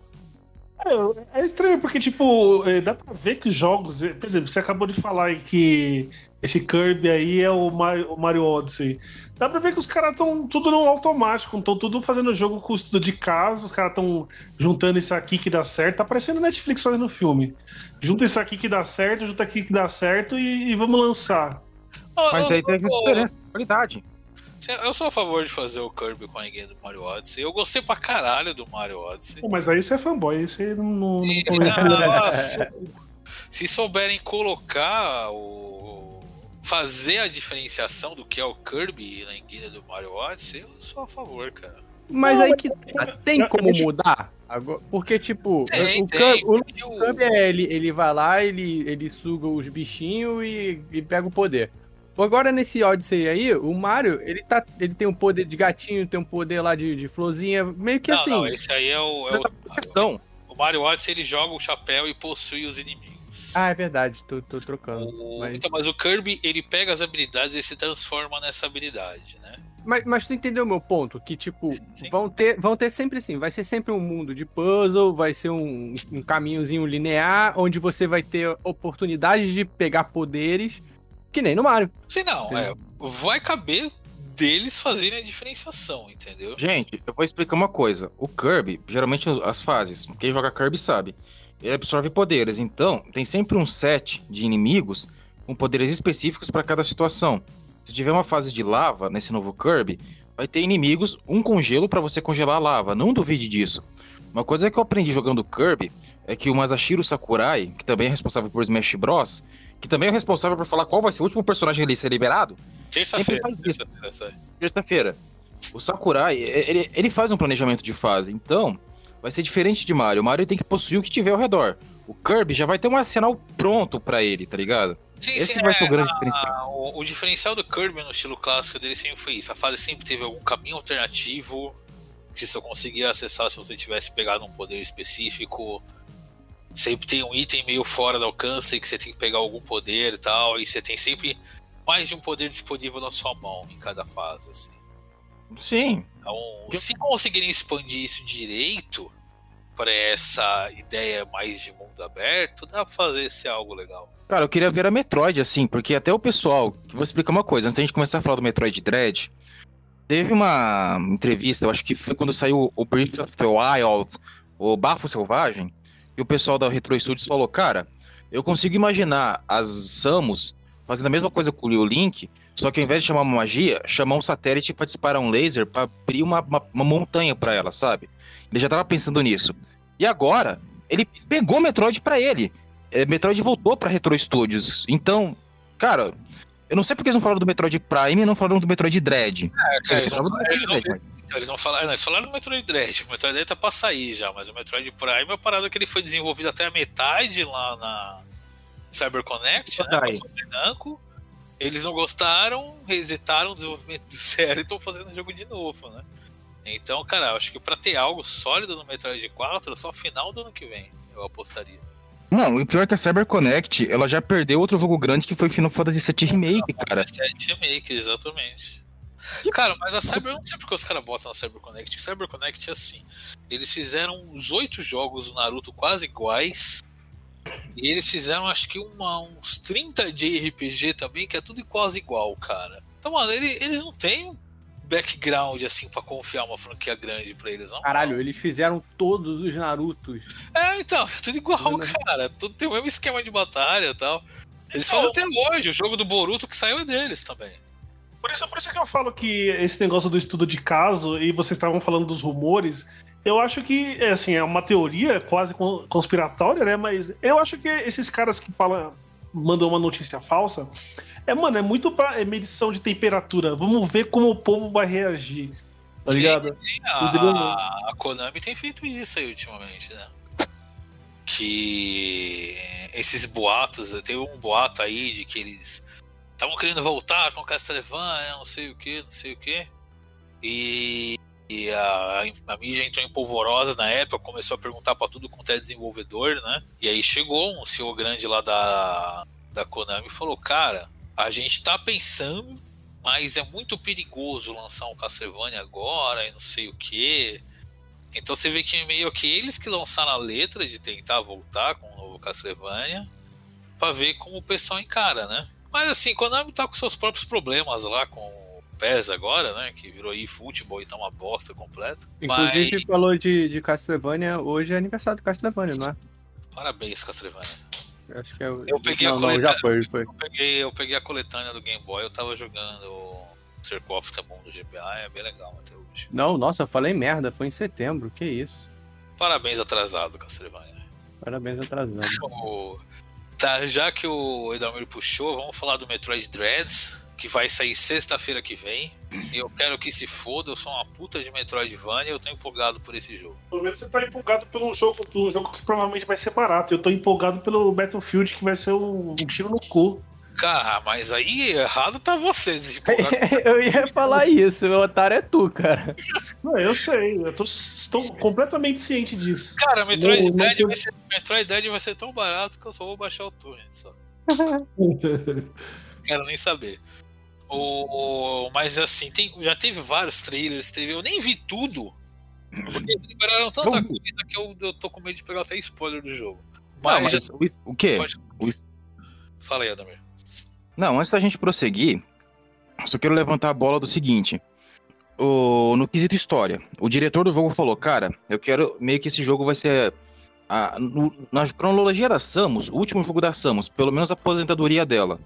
É, é estranho, porque, tipo, é, dá pra ver que os jogos. é, Por exemplo, você acabou de falar aí que esse Kirby aí é o Mario, o Mario Odyssey. Dá pra ver que os caras estão tudo no automático, estão tudo fazendo jogo com estudo de caso, os caras estão juntando isso aqui que dá certo. Tá parecendo Netflix fazendo filme. Junta isso aqui que dá certo, junta aqui que dá certo e, e vamos lançar. Mas aí teve diferença de qualidade. Eu sou a favor de fazer o Kirby com a ninguém do Mario Odyssey. Eu gostei pra caralho do Mario Odyssey. Pô, mas aí você é fanboy, aí você não. não, não E, conhece. nossa, se souberem colocar o. fazer a diferenciação do que é o Kirby na enguia do Mario Odyssey, eu sou a favor, cara. Mas Não, aí que tem eu- como mudar? Agora, porque, tipo, Tem, o, tem. E o- Kirby é ele, ele vai lá, ele, ele suga os bichinhos e, e pega o poder. Agora, nesse Odyssey aí, o Mario, ele, tá, ele tem um poder de gatinho, tem um poder lá de, de florzinha, meio que não, assim. não, esse aí é o, é o- o Mario Odyssey, ele joga o chapéu e possui os inimigos. Ah, é verdade, tô, tô trocando. O- mas- Então, mas o Kirby, ele pega as habilidades e se transforma nessa habilidade, né? Mas, mas tu entendeu o meu ponto? Que, tipo, Sim. vão ter, vão ter sempre assim, vai ser sempre um mundo de puzzle, vai ser um, um caminhozinho linear, onde você vai ter oportunidades de pegar poderes, que nem no Mario. Sim, não, é, vai caber deles fazerem a diferenciação, entendeu? Gente, eu vou explicar uma coisa. O Kirby, geralmente as fases, quem joga Kirby sabe, ele absorve poderes. Então, tem sempre um set de inimigos com poderes específicos para cada situação. Se tiver uma fase de lava nesse novo Kirby, vai ter inimigos, um com gelo para você congelar a lava. Não duvide disso. Uma coisa que eu aprendi jogando Kirby é que o Masashiro Sakurai, que também é responsável por Smash Bros, que também é responsável por falar qual vai ser o último personagem a ser liberado, Terça-feira. Terça-feira. O Sakurai, ele, ele faz um planejamento de fase, então vai ser diferente de Mario. O Mario tem que possuir o que tiver ao redor. O Kirby já vai ter um arsenal pronto pra ele, tá ligado? Sim, Esse sim, vai é, ser o grande a- diferencial. o, o diferencial do Kirby no estilo clássico dele sempre foi isso. A fase sempre teve algum caminho alternativo que você só conseguia acessar se você tivesse pegado um poder específico. Sempre tem um item meio fora do alcance que você tem que pegar algum poder e tal. E você tem sempre mais de um poder disponível na sua mão em cada fase. Assim. Sim. Então, Eu- se conseguirem expandir isso direito para essa ideia mais de mundo aberto, dá pra fazer esse algo legal. Cara, eu queria ver a Metroid, assim, porque até o pessoal. Vou explicar uma coisa, antes da gente começar a falar do Metroid Dread. Teve uma entrevista, eu acho que foi quando saiu o Breath of the Wild, o Bafo Selvagem, e o pessoal da Retro Studios falou: Cara, eu consigo imaginar as Samus fazendo a mesma coisa com o Link, só que ao invés de chamar uma magia, chamar um satélite pra disparar um laser pra abrir uma, uma, uma montanha pra ela, sabe? Ele já tava pensando nisso. E agora, ele pegou Metroid pra ele. É, Metroid voltou pra Retro Studios. Então, cara, eu não sei porque eles não falaram do Metroid Prime e não falaram do Metroid Dread. É, cara, Eles falaram do eles Metroid não- Dread. Então, eles não falaram, não, eles falaram do Metroid Dread. O Metroid Dread tá pra sair já, mas o Metroid Prime é uma parada que ele foi desenvolvido até a metade lá na CyberConnect, né? Namco. Eles não gostaram, resetaram o desenvolvimento do zero e estão fazendo o jogo de novo, né? Então, cara, eu acho que pra ter algo sólido no Metroid 4, só final do ano que vem, eu apostaria. Não, o pior é que a CyberConnect, ela já perdeu outro jogo grande que foi Final Fantasy VII Remake, cara. 17 Remake, exatamente. Cara, mas a Cyber, eu não sei porque os caras botam na CyberConnect. CyberConnect é assim. Eles fizeram os oito jogos do Naruto quase iguais. E eles fizeram acho que uma, uns 30 de RPG também, que é tudo quase igual, cara. Então, mano, ele- eles não têm um background assim pra confiar uma franquia grande pra eles, não. Caralho, eles fizeram todos os Narutos. É, então, é tudo igual, Tudo, né? cara. Tudo tem o mesmo esquema de batalha e tal. Eles Então- fazem até hoje, o jogo do Boruto que saiu é deles também. Por isso, por isso que eu falo que esse negócio do estudo de caso, e vocês estavam falando dos rumores, eu acho que, é, assim, é uma teoria quase con- conspiratória, né? Mas eu acho que esses caras que falam, mandam uma notícia falsa, é, mano, é muito pra é medição de temperatura. Vamos ver como o povo vai reagir. Tá Sim, ligado? sim, a, a Konami tem feito isso aí ultimamente, né? Que esses boatos, teve um boato aí de que eles estavam querendo voltar com Castlevania, não sei o que, não sei o que. E, e a, a mídia entrou em polvorosa na época, começou a perguntar pra tudo quanto é desenvolvedor, né? E aí chegou um CEO grande lá da, da Konami e falou: Cara, a gente tá pensando mas é muito perigoso lançar um Castlevania agora e não sei o que. Então você vê que meio que eles que lançaram a letra de tentar voltar com o novo Castlevania pra ver como o pessoal encara, né? Mas assim, Konami tá com seus próprios problemas lá com o PES agora, né? Que virou aí futebol e tá uma bosta completa. Inclusive, Mas falou de, de Castlevania, hoje é aniversário do Castlevania, não é? parabéns, Castlevania. Acho que é o. Eu peguei não, coletânea. foi, foi. Eu peguei, eu peguei a coletânea do Game Boy, eu tava jogando o Circle of the Moon do GBA, é bem legal até hoje. Não, nossa, eu falei merda, foi em setembro, que isso. Parabéns atrasado, Castlevania. Parabéns atrasado. Tá, já que o Edelmiro puxou, vamos falar do Metroid Dreads, que vai sair sexta-feira que vem. E eu quero que se foda, eu sou uma puta de Metroidvania e eu tô empolgado por esse jogo. Pelo menos você tá empolgado pelo jogo, pelo jogo que provavelmente vai ser barato. Eu tô empolgado pelo Battlefield, que vai ser um, um tiro no cu. Cara, mas aí errado tá você, eu ia falar isso, o otário é tu, cara. Não, eu sei, eu tô, estou completamente ciente disso. Cara, Metroid Não, não Dread tem- vai ser, Metroid vai ser tão barato que eu só vou baixar o torrent só. Quero nem saber. O, mas assim, tem, já teve vários trailers, teve, eu nem vi tudo. Porque liberaram tanta Vamos- coisa que eu, eu tô com medo de pegar até spoiler do jogo. Não, Mas, mas o, o quê? Pode- O- fala aí, Adamir. Não, antes da gente prosseguir, só quero levantar a bola do seguinte. O, no quesito história, o diretor do jogo falou, cara, eu quero meio que esse jogo vai ser. a- no- na cronologia da Samus, o último jogo da Samus, pelo menos a aposentadoria dela.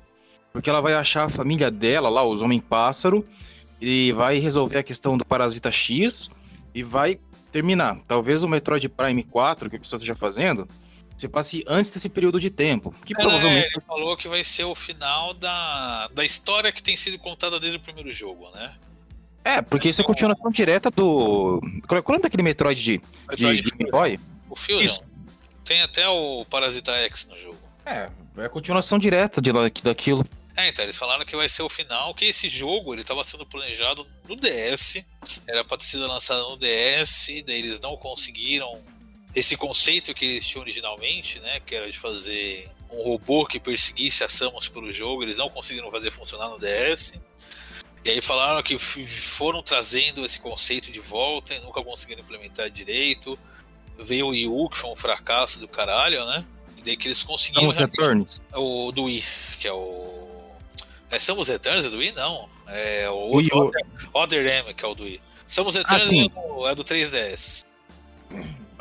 Porque ela vai achar a família dela lá, os Homem-Pássaro, e vai resolver a questão do Parasita X e vai terminar. Talvez o Metroid Prime 4, que o pessoal esteja fazendo, se passe antes desse período de tempo. Que É, provavelmente ele falou que vai ser o final da, da história que tem sido contada desde o primeiro jogo, né? É, porque isso é Então- continuação direta do. Qual é daquele Metroid de, de, Metroid de Game Boy? O Fusion. Isso. Tem até o Parasita X no jogo. É, é a continuação direta de daquilo. É, então, eles falaram que vai ser o final, que esse jogo ele estava sendo planejado no DS, era para ter sido lançado no DS, daí eles não conseguiram esse conceito que eles tinham originalmente, né, que era de fazer um robô que perseguisse a Samus pelo jogo, eles não conseguiram fazer funcionar no DS. E aí falaram que foram trazendo esse conceito de volta e nunca conseguiram implementar direito. Veio o Wii U, que foi um fracasso do caralho, né? E daí que eles conseguiram Samus Returns. o do Wii, que é o. É Samus Returns do Wii? Não. É o Wii outro U. Other, Other M, que é o do Wii. Samus Returns sim. é, do, é do 3DS.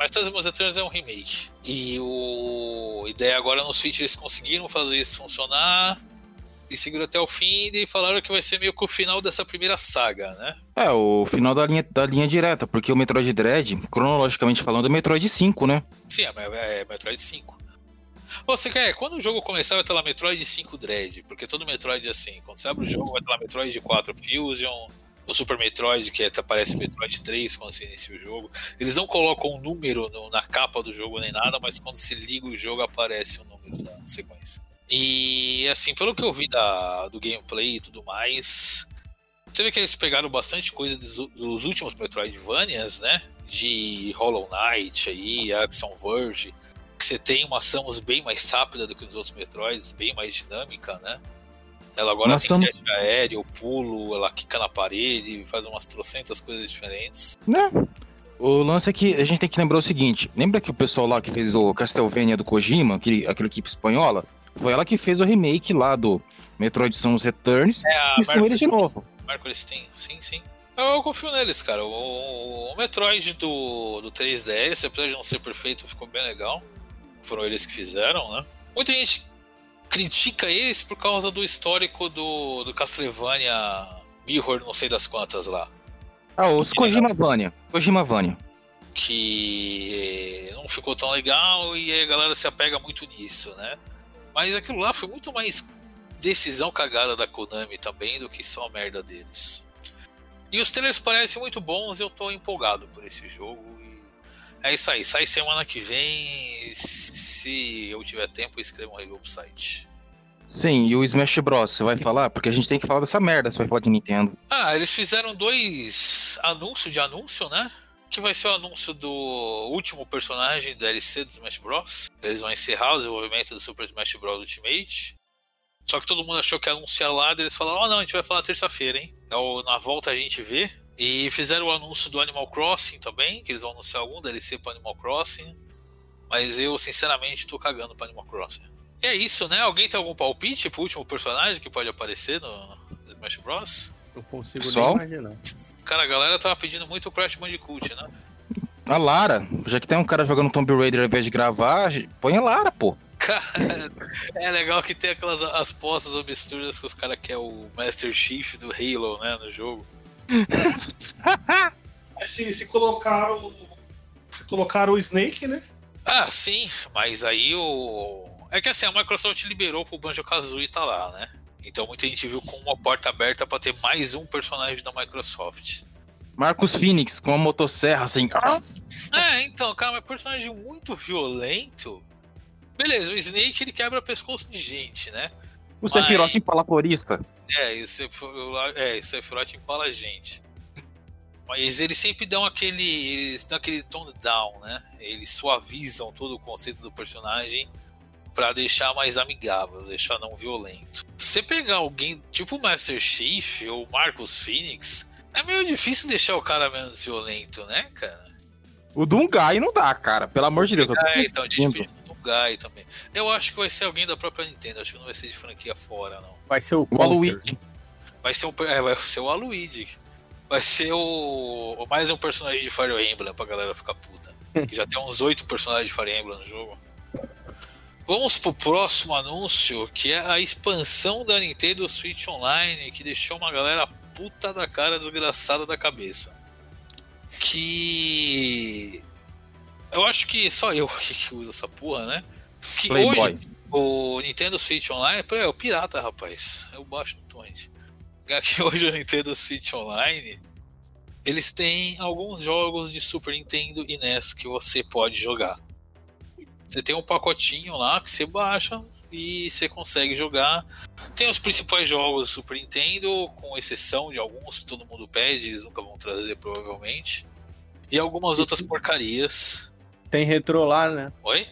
Mas Samus Returns é um remake. E o. a ideia agora no Switch eles conseguiram fazer isso funcionar. E seguiram até o fim e falaram que vai ser meio que o final dessa primeira saga, né? É, o final da linha, da linha direta, porque o Metroid Dread, cronologicamente falando, é Metroid 5, né? Sim, é, é Metroid 5. Ô, Você quer, quando o jogo começar vai ter lá Metroid 5 Dread, porque todo Metroid é assim. Quando você abre o jogo vai ter lá Metroid 4 Fusion, o Super Metroid, que é, aparece Metroid 3 quando você inicia o jogo. Eles não colocam um número no- na capa do jogo nem nada, mas quando se liga o jogo aparece o número da sequência. E assim, pelo que eu vi da, do gameplay e tudo mais, você vê que eles pegaram bastante coisa dos, dos últimos Metroidvanias, né? De Hollow Knight aí, Action Verge, que você tem uma Samus bem mais rápida do que os outros Metroids, bem mais dinâmica, né? Ela agora Nós tem somos- pulo, ela quica na parede, faz umas trocentas coisas diferentes. Né? O lance é que a gente tem que lembrar o seguinte: lembra que o pessoal lá que fez o Castlevania do Kojima, aquele, aquela equipe espanhola, foi ela que fez o remake lá do Metroid Samus Returns É a e são eles de novo. Marco Steam, sim, sim. Eu, eu confio neles, cara. O, o Metroid do, do 3DS, apesar de não ser perfeito, ficou bem legal. Foram eles que fizeram, né? Muita gente critica eles por causa do histórico do, do Castlevania Mirror, não sei das quantas lá. Ah, os Kojima Vania. Kojima Vania. Que não ficou tão legal e aí a galera se apega muito nisso, né? Mas aquilo lá foi muito mais decisão cagada da Konami também do que só a merda deles. E os trailers parecem muito bons eu tô empolgado por esse jogo. É isso aí, sai semana que vem. Se eu tiver tempo, eu escrevo um review pro site. Sim, e o Smash Bros. Você vai falar? Porque a gente tem que falar dessa merda se vai falar de Nintendo. Ah, eles fizeram dois anúncios de anúncio, né? Que vai ser o anúncio do último personagem DLC do Smash Bros. Eles vão encerrar o desenvolvimento do Super Smash Bros. Ultimate. Só que todo mundo achou que ia anunciar lá, daí eles falaram: Ó, não, a gente vai falar terça-feira, hein? É na volta a gente vê. E fizeram o anúncio do Animal Crossing também, que eles vão anunciar algum DLC pro Animal Crossing. Mas eu, sinceramente, tô cagando pro Animal Crossing. E é isso, né? Alguém tem algum palpite pro último personagem que pode aparecer no Smash Bros? Não consigo Pessoal? nem imaginar. Cara, a galera tava pedindo muito o Crash Bandicoot, né? A Lara, já que tem um cara jogando Tomb Raider ao invés de gravar, põe a Lara, pô. Cara, é legal que tem aquelas as postas absurdas que os caras querem o Master Chief do Halo, né, no jogo. Aí se, se colocaram. Se colocaram o Snake, né? Ah, sim, mas aí o. É que assim, a Microsoft liberou pro Banjo Kazooie tá lá, né? Então muita gente viu com uma porta aberta pra ter mais um personagem da Microsoft. Marcos Phoenix com a motosserra assim. É, então, cara, mas personagem muito violento. Beleza, o Snake ele quebra pescoço de gente, né? O Sephiroth empalacorista. É, e o Sephiroth, é, o Sephiroth empala gente. Mas eles sempre dão aquele. Eles dão aquele tone down, né? Eles suavizam todo o conceito do personagem pra deixar mais amigável, deixar não violento. Se pegar alguém tipo o Master Chief ou Marcus Phoenix, é meio difícil deixar o cara menos violento, né, cara? O Dungai não dá, cara. Pelo amor de Deus. eu tô É, então, a gente pediu do Guy também. Eu acho que vai ser alguém da própria Nintendo, acho que não vai ser de franquia fora, não. Vai ser o O. Aluigi. Vai ser, um, é, vai ser o Aluigi. Vai ser o, mais um personagem de Fire Emblem pra galera ficar puta. Que já tem uns oito personagens de Fire Emblem no jogo. Vamos pro próximo anúncio, que é a expansão da Nintendo Switch Online, que deixou uma galera puta da cara desgraçada da cabeça. Que. Eu acho que só eu aqui que uso essa porra, né? Que Playboy. hoje o Nintendo Switch Online é o pirata, rapaz. Eu baixo no torrent. Aqui hoje o Nintendo Switch Online eles têm alguns jogos de Super Nintendo e NES que você pode jogar. Você tem um pacotinho lá que você baixa e você consegue jogar. Tem os principais jogos do Super Nintendo, com exceção de alguns que todo mundo pede, eles nunca vão trazer provavelmente. E algumas outras porcarias. Tem retrô lá, né? Oi?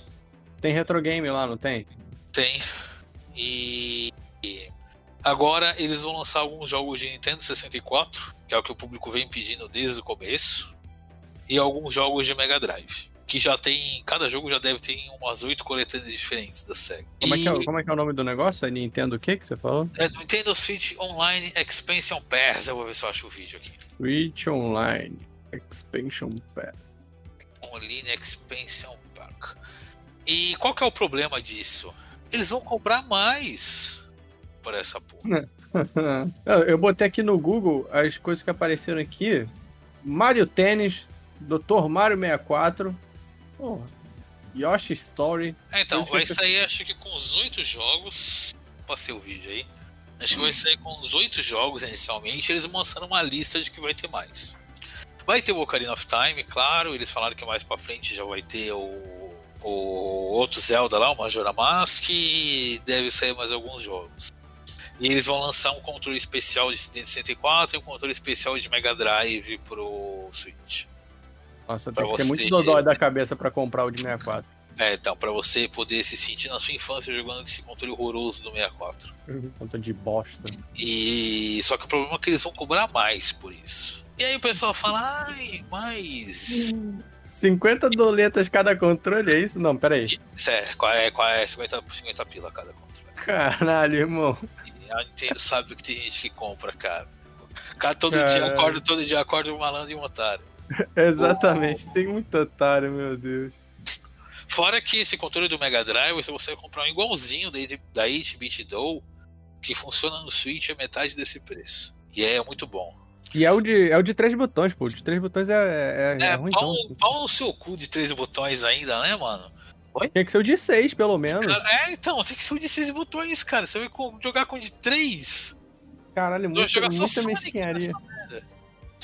Tem retro game lá, não tem? Tem. E e agora eles vão lançar alguns jogos de Nintendo 64, que é o que o público vem pedindo desde o começo, e alguns jogos de Mega Drive. Que já tem. Cada jogo já deve ter umas oito coletâneas diferentes da SEGA. Como, E é que é, como é que é o nome do negócio? É Nintendo o que que você falou? é Nintendo Switch Online Expansion Pass. Eu vou ver se eu acho o vídeo aqui. Switch Online Expansion Pack. Online Expansion Pack. E qual que é o problema disso? Eles vão cobrar mais por essa porra. Eu botei aqui no Google as coisas que apareceram aqui. Mario Tennis, Dr. Mario 64, porra, Yoshi Story. É, então, que vai eu- sair acho que com os oito jogos. Passei o vídeo aí. Acho que vai sair com os oito jogos inicialmente. Eles mostrando uma lista de que vai ter mais. Vai ter o Ocarina of Time, claro. Eles falaram que mais pra frente já vai ter o, o outro Zelda lá, o Majora Mask. E deve sair mais alguns jogos. E eles vão lançar um controle especial de Nintendo 64 e um controle especial de Mega Drive pro Switch. Nossa, Pra tem que ser você- muito dodói da cabeça pra comprar o de 64. É, então, pra você poder se sentir na sua infância jogando com esse controle horroroso do 64. Conta de bosta. E só que o problema é que eles vão cobrar mais por isso. E aí o pessoal fala, ai, mas. 50 doletas cada controle, é isso? Não, peraí. É, qual é, é 50, 50 pila cada controle. Caralho, irmão. A Nintendo sabe que tem gente que compra, cara. Cara, todo Caralho. dia acorda, todo dia acorda um malandro e um otário. Exatamente, tem muito otário, meu Deus. Fora que esse controle do Mega Drive, você consegue comprar um igualzinho da 8- da 8-bit Doll, que funciona no Switch a metade desse preço. E é muito bom. E é o de, é o de três botões, pô. O de três botões é, é, é É, ruim, pau, então. pau no seu cu de três botões ainda, né, mano? Tinha que ser o de seis, pelo menos. Cara, é, então, tem que ser o de seis botões, cara. Você vai jogar com o de três. Caralho, Vai muita, jogar só muita Sonic mesquinharia.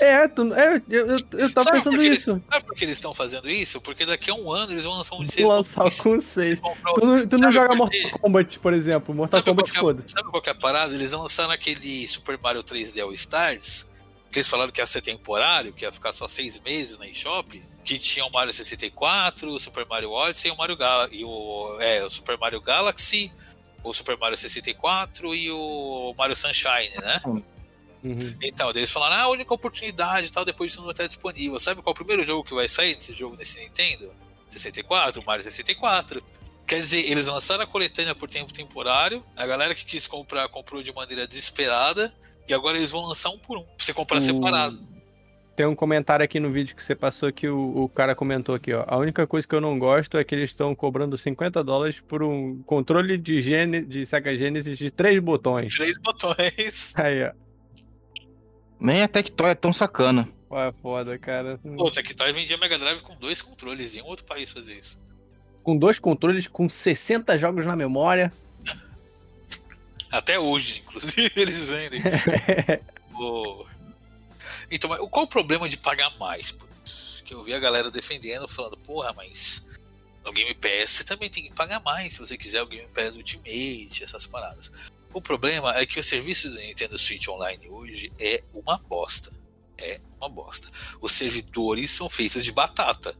É, tu, é eu, eu, eu tava Sabe pensando por que eles- isso. Sabe por que eles estão fazendo isso? Porque daqui a um ano eles vão lançar um de seis Vou lançar botões. com seis. Comprar o- Tu não, tu não joga Mortal quê? Kombat, por exemplo. Mortal Sabe Kombat, é, foda-se. sabe qual que é a parada? Eles lançaram aquele Super Mario 3D All Stars, que eles falaram que ia ser temporário, que ia ficar só seis meses na eShop, que tinha o Mario 64, o Super Mario Odyssey e o Mario Gal e o, é, o Super Mario Galaxy, o Super Mario 64 e o Mario Sunshine, né? Uhum. Então, eles falaram, ah, a única oportunidade e tal, depois isso não vai estar disponível. Sabe qual é o primeiro jogo que vai sair nesse jogo nesse Nintendo? 64, Mario 64. Quer dizer, eles lançaram a coletânea por tempo temporário, a galera que quis comprar comprou de maneira desesperada, e agora eles vão lançar um por um, pra você comprar O- separado. Tem um comentário aqui no vídeo que você passou que o, o cara comentou aqui, ó. A única coisa que eu não gosto é que eles estão cobrando 50 dólares por um controle de, gene, de Sega Genesis de três botões. Três botões. Aí, ó. Nem a Tectoy é tão sacana. Pô, é foda, cara. Pô, Tectoy vendia Mega Drive com dois controles, e um outro país fazer isso. Com dois controles, com 60 jogos na memória. Até hoje, inclusive, eles vendem. Pô. Então, qual o problema de pagar mais por isso? Que eu vi a galera defendendo, falando, porra, mas no Game Pass você também tem que pagar mais se você quiser o Game Pass Ultimate, essas paradas. O problema é que o serviço do Nintendo Switch Online hoje é uma bosta. É uma bosta. Os servidores são feitos de batata.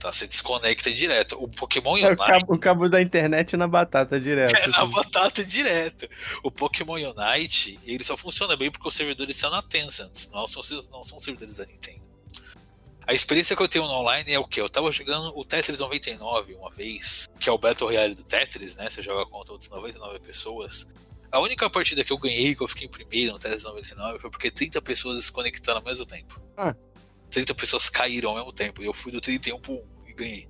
Tá? Você desconecta direto. O Pokémon É o Unite cabo, o cabo da internet na batata direto. é na assim. batata direto. O Pokémon Unite, ele só funciona bem porque os servidores são na Tencent, não são, não são servidores da Nintendo. A experiência que eu tenho no online é o que? Eu tava jogando o Tetris 99 uma vez, que é o Battle Royale do Tetris, né? Você joga contra outras 99 pessoas. A única partida que eu ganhei, que eu fiquei em primeiro no Tetris 99, foi porque 30 pessoas se conectaram ao mesmo tempo. Ah. 30 pessoas caíram ao mesmo tempo. E eu fui do 31 pro 1 e ganhei.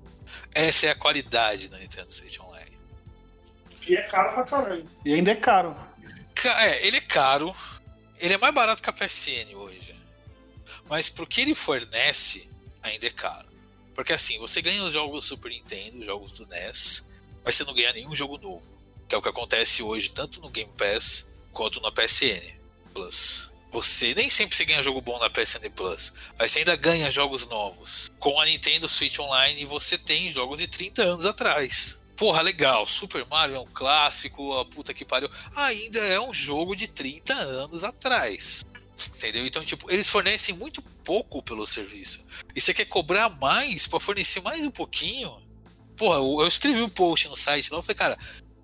Essa é a qualidade da Nintendo Switch Online. E é caro pra caralho. E ainda é caro. Ca- É, ele é caro. Ele é mais barato que a PSN hoje. Mas pro que ele fornece, ainda é caro. Porque assim, você ganha os jogos do Super Nintendo, os jogos do NES, mas você não ganha nenhum jogo novo. Que é o que acontece hoje, tanto no Game Pass quanto na PSN Plus. Você nem sempre você ganha jogo bom na PSN Plus, mas você ainda ganha jogos novos. Com a Nintendo Switch Online, você tem jogos de 30 anos atrás. Porra, legal. Super Mario é um clássico, a puta que pariu. Ainda é um jogo de 30 anos atrás. Entendeu? Então, tipo, eles fornecem muito pouco pelo serviço. E você quer cobrar mais pra fornecer mais um pouquinho? Porra, eu escrevi um post no site lá, eu falei, cara,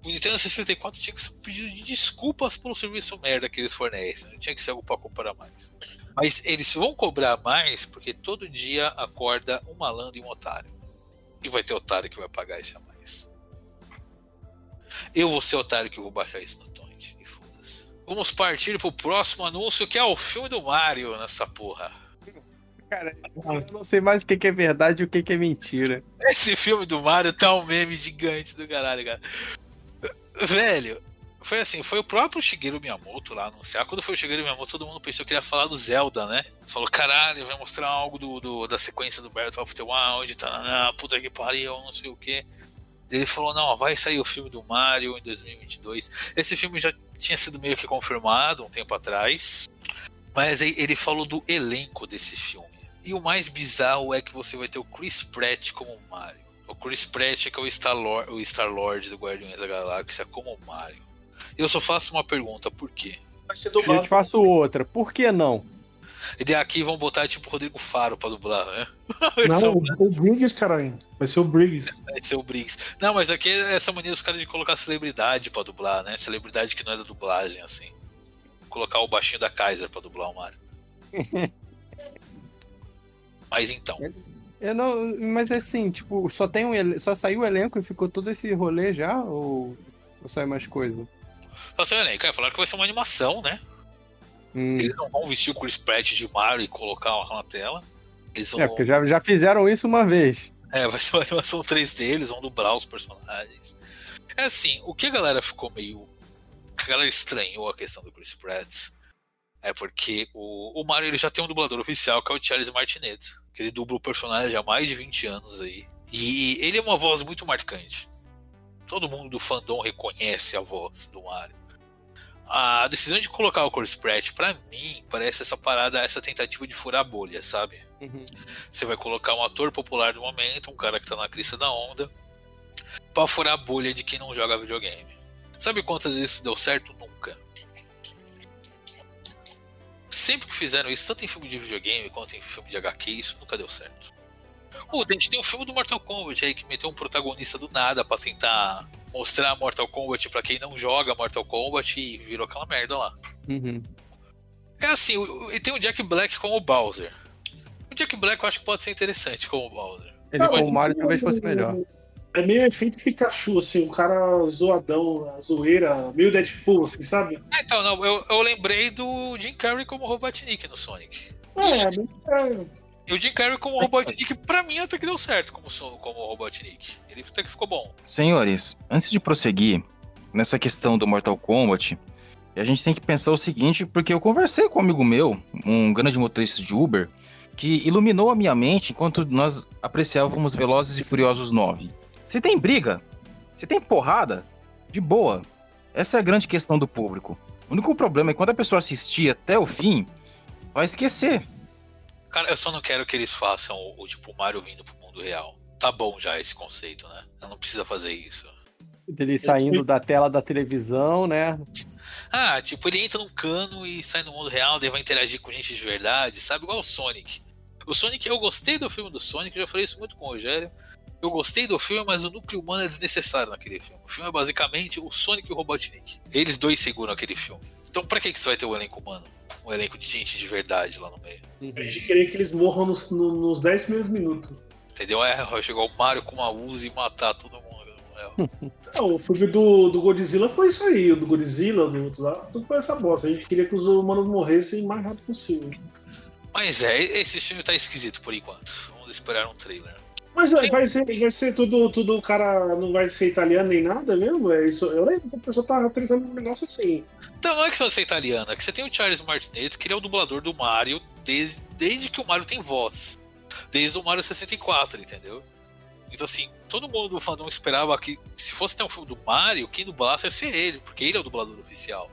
o Nintendo 64 tinha que ser um pedido de desculpas pelo serviço merda que eles fornecem. Não tinha que ser algo pra comprar mais. Mas eles vão cobrar mais porque todo dia acorda um malandro e um otário. E vai ter otário que vai pagar isso a mais. Eu vou ser otário que vou baixar isso no Torrent. E foda-se. Vamos partir pro próximo anúncio que é o filme do Mario nessa porra. Cara, eu não sei mais o que que é verdade e o que que é mentira. Esse filme do Mario tá um meme gigante do caralho, cara. Velho, foi assim, foi o próprio Shigeru Miyamoto lá anunciar. Quando foi o Shigeru Miyamoto, todo mundo pensou que ele ia falar do Zelda, né? Falou, caralho, vai mostrar algo do, do- da sequência do Breath of the Wild, tá, na puta que pariu, não sei o que. Ele falou, não, vai sair o filme do Mario em 2022. Esse filme já tinha sido meio que confirmado um tempo atrás. Mas ele falou do elenco desse filme. E o mais bizarro é que você vai ter o Chris Pratt como Mario. O Chris Pratt é que é o Star-Lord o Star -Lord do Guardiões da Galáxia como Mario. Eu só faço uma pergunta, por quê? Vai ser Eu te dublado. faço outra. Por que não? E daí aqui vão botar tipo o Rodrigo Faro pra dublar, né? Não, o, o Briggs, caralho. Vai ser o Briggs. Vai ser o Briggs. Não, mas aqui é essa mania dos caras de colocar celebridade pra dublar, né? Celebridade que não é da dublagem, assim. Colocar o baixinho da Kaiser pra dublar o Mario. mas então. Eu não, mas assim, tipo, só tem um ele- só saiu o elenco e ficou todo esse rolê já ou, ou saiu mais coisa? Só sei, né? Cara, falaram que vai ser uma animação, né? Hum. Eles não vão vestir o Chris Pratt de Mario e colocar na tela. Eles vão. É, porque já, já fizeram isso uma vez. É, vai ser uma animação 3D, eles vão dublar os personagens. É assim, o que a galera ficou meio. A galera estranhou a questão do Chris Pratt. É porque o, o Mario ele já tem um dublador oficial, que é o Charles Martinet. Que ele dubla o personagem há mais de 20 anos aí. E ele é uma voz muito marcante. Todo mundo do fandom reconhece a voz do Mario. A decisão de colocar o Chris Pratt, pra mim, parece essa parada, essa tentativa de furar a bolha, sabe? Você vai colocar um ator popular do momento, um cara que tá na crista da onda, pra furar a bolha de quem não joga videogame. Sabe quantas vezes isso deu certo? Sempre que fizeram isso, tanto em filme de videogame quanto em filme de HQ, isso nunca deu certo. Pô, a gente tem um filme do Mortal Kombat aí que meteu um protagonista do nada pra tentar mostrar Mortal Kombat pra quem não joga Mortal Kombat e virou aquela merda lá. Uhum. É assim, e tem o Jack Black como o Bowser. O Jack Black eu acho que pode ser interessante como o Bowser. Ele Não, o Mario talvez fosse melhor. É meio efeito Pikachu, assim, um cara zoadão, a zoeira, meio Deadpool, assim, sabe? Ah, então, não, eu, eu lembrei do Jim Carrey como Robotnik no Sonic. É, meio- E o Jim Carrey como Robotnik, pra mim até que deu certo como, como Robotnik. Ele até que ficou bom. Senhores, antes de prosseguir nessa questão do Mortal Kombat, a gente tem que pensar o seguinte, porque eu conversei com um amigo meu, um grande motorista de Uber, que iluminou a minha mente enquanto nós apreciávamos Velozes e Furiosos 9. Se tem briga, se tem porrada, de boa. Essa é a grande questão do público. O único problema é que quando a pessoa assistir até o fim, vai esquecer. Cara, eu só não quero que eles façam o, o tipo Mario vindo pro mundo real. Tá bom já esse conceito, né? Não precisa fazer isso. Dele saindo da tela da televisão, né? Ah, tipo, ele entra num cano e sai no mundo real, daí vai interagir com gente de verdade, sabe? Igual o Sonic. O Sonic, eu gostei do filme do Sonic, já falei isso muito com o Rogério. Eu gostei do filme, mas o núcleo humano é desnecessário naquele filme. O filme é basicamente o Sonic e o Robotnik. Eles dois seguram aquele filme. Então pra que, que você vai ter um elenco humano? Um elenco de gente de verdade lá no meio. A gente queria que eles morram nos, no- nos 10 primeiros minutos. Entendeu? É, chegar o Mario com uma Uzi e matar todo mundo. É. Não, o filme do, do Godzilla foi isso aí, o do Godzilla, do outro lá, tudo foi essa bosta. A gente queria que os humanos morressem o mais rápido possível. Mas é, esse filme tá esquisito por enquanto. Vamos esperar um trailer. Mas vai, vai ser, vai ser tudo, tudo, o cara não vai ser italiano nem nada mesmo? É isso, eu lembro que a pessoa tava tentando um negócio assim. Então não é que você é italiana, é que você tem o Charles Martinet, que ele é o dublador do Mario desde, desde que o Mario tem voz. Desde o Mario 64, entendeu? Então assim, todo mundo do fandom esperava que se fosse ter um filme do Mario, quem dublasse ia ser ele, porque ele é o dublador oficial.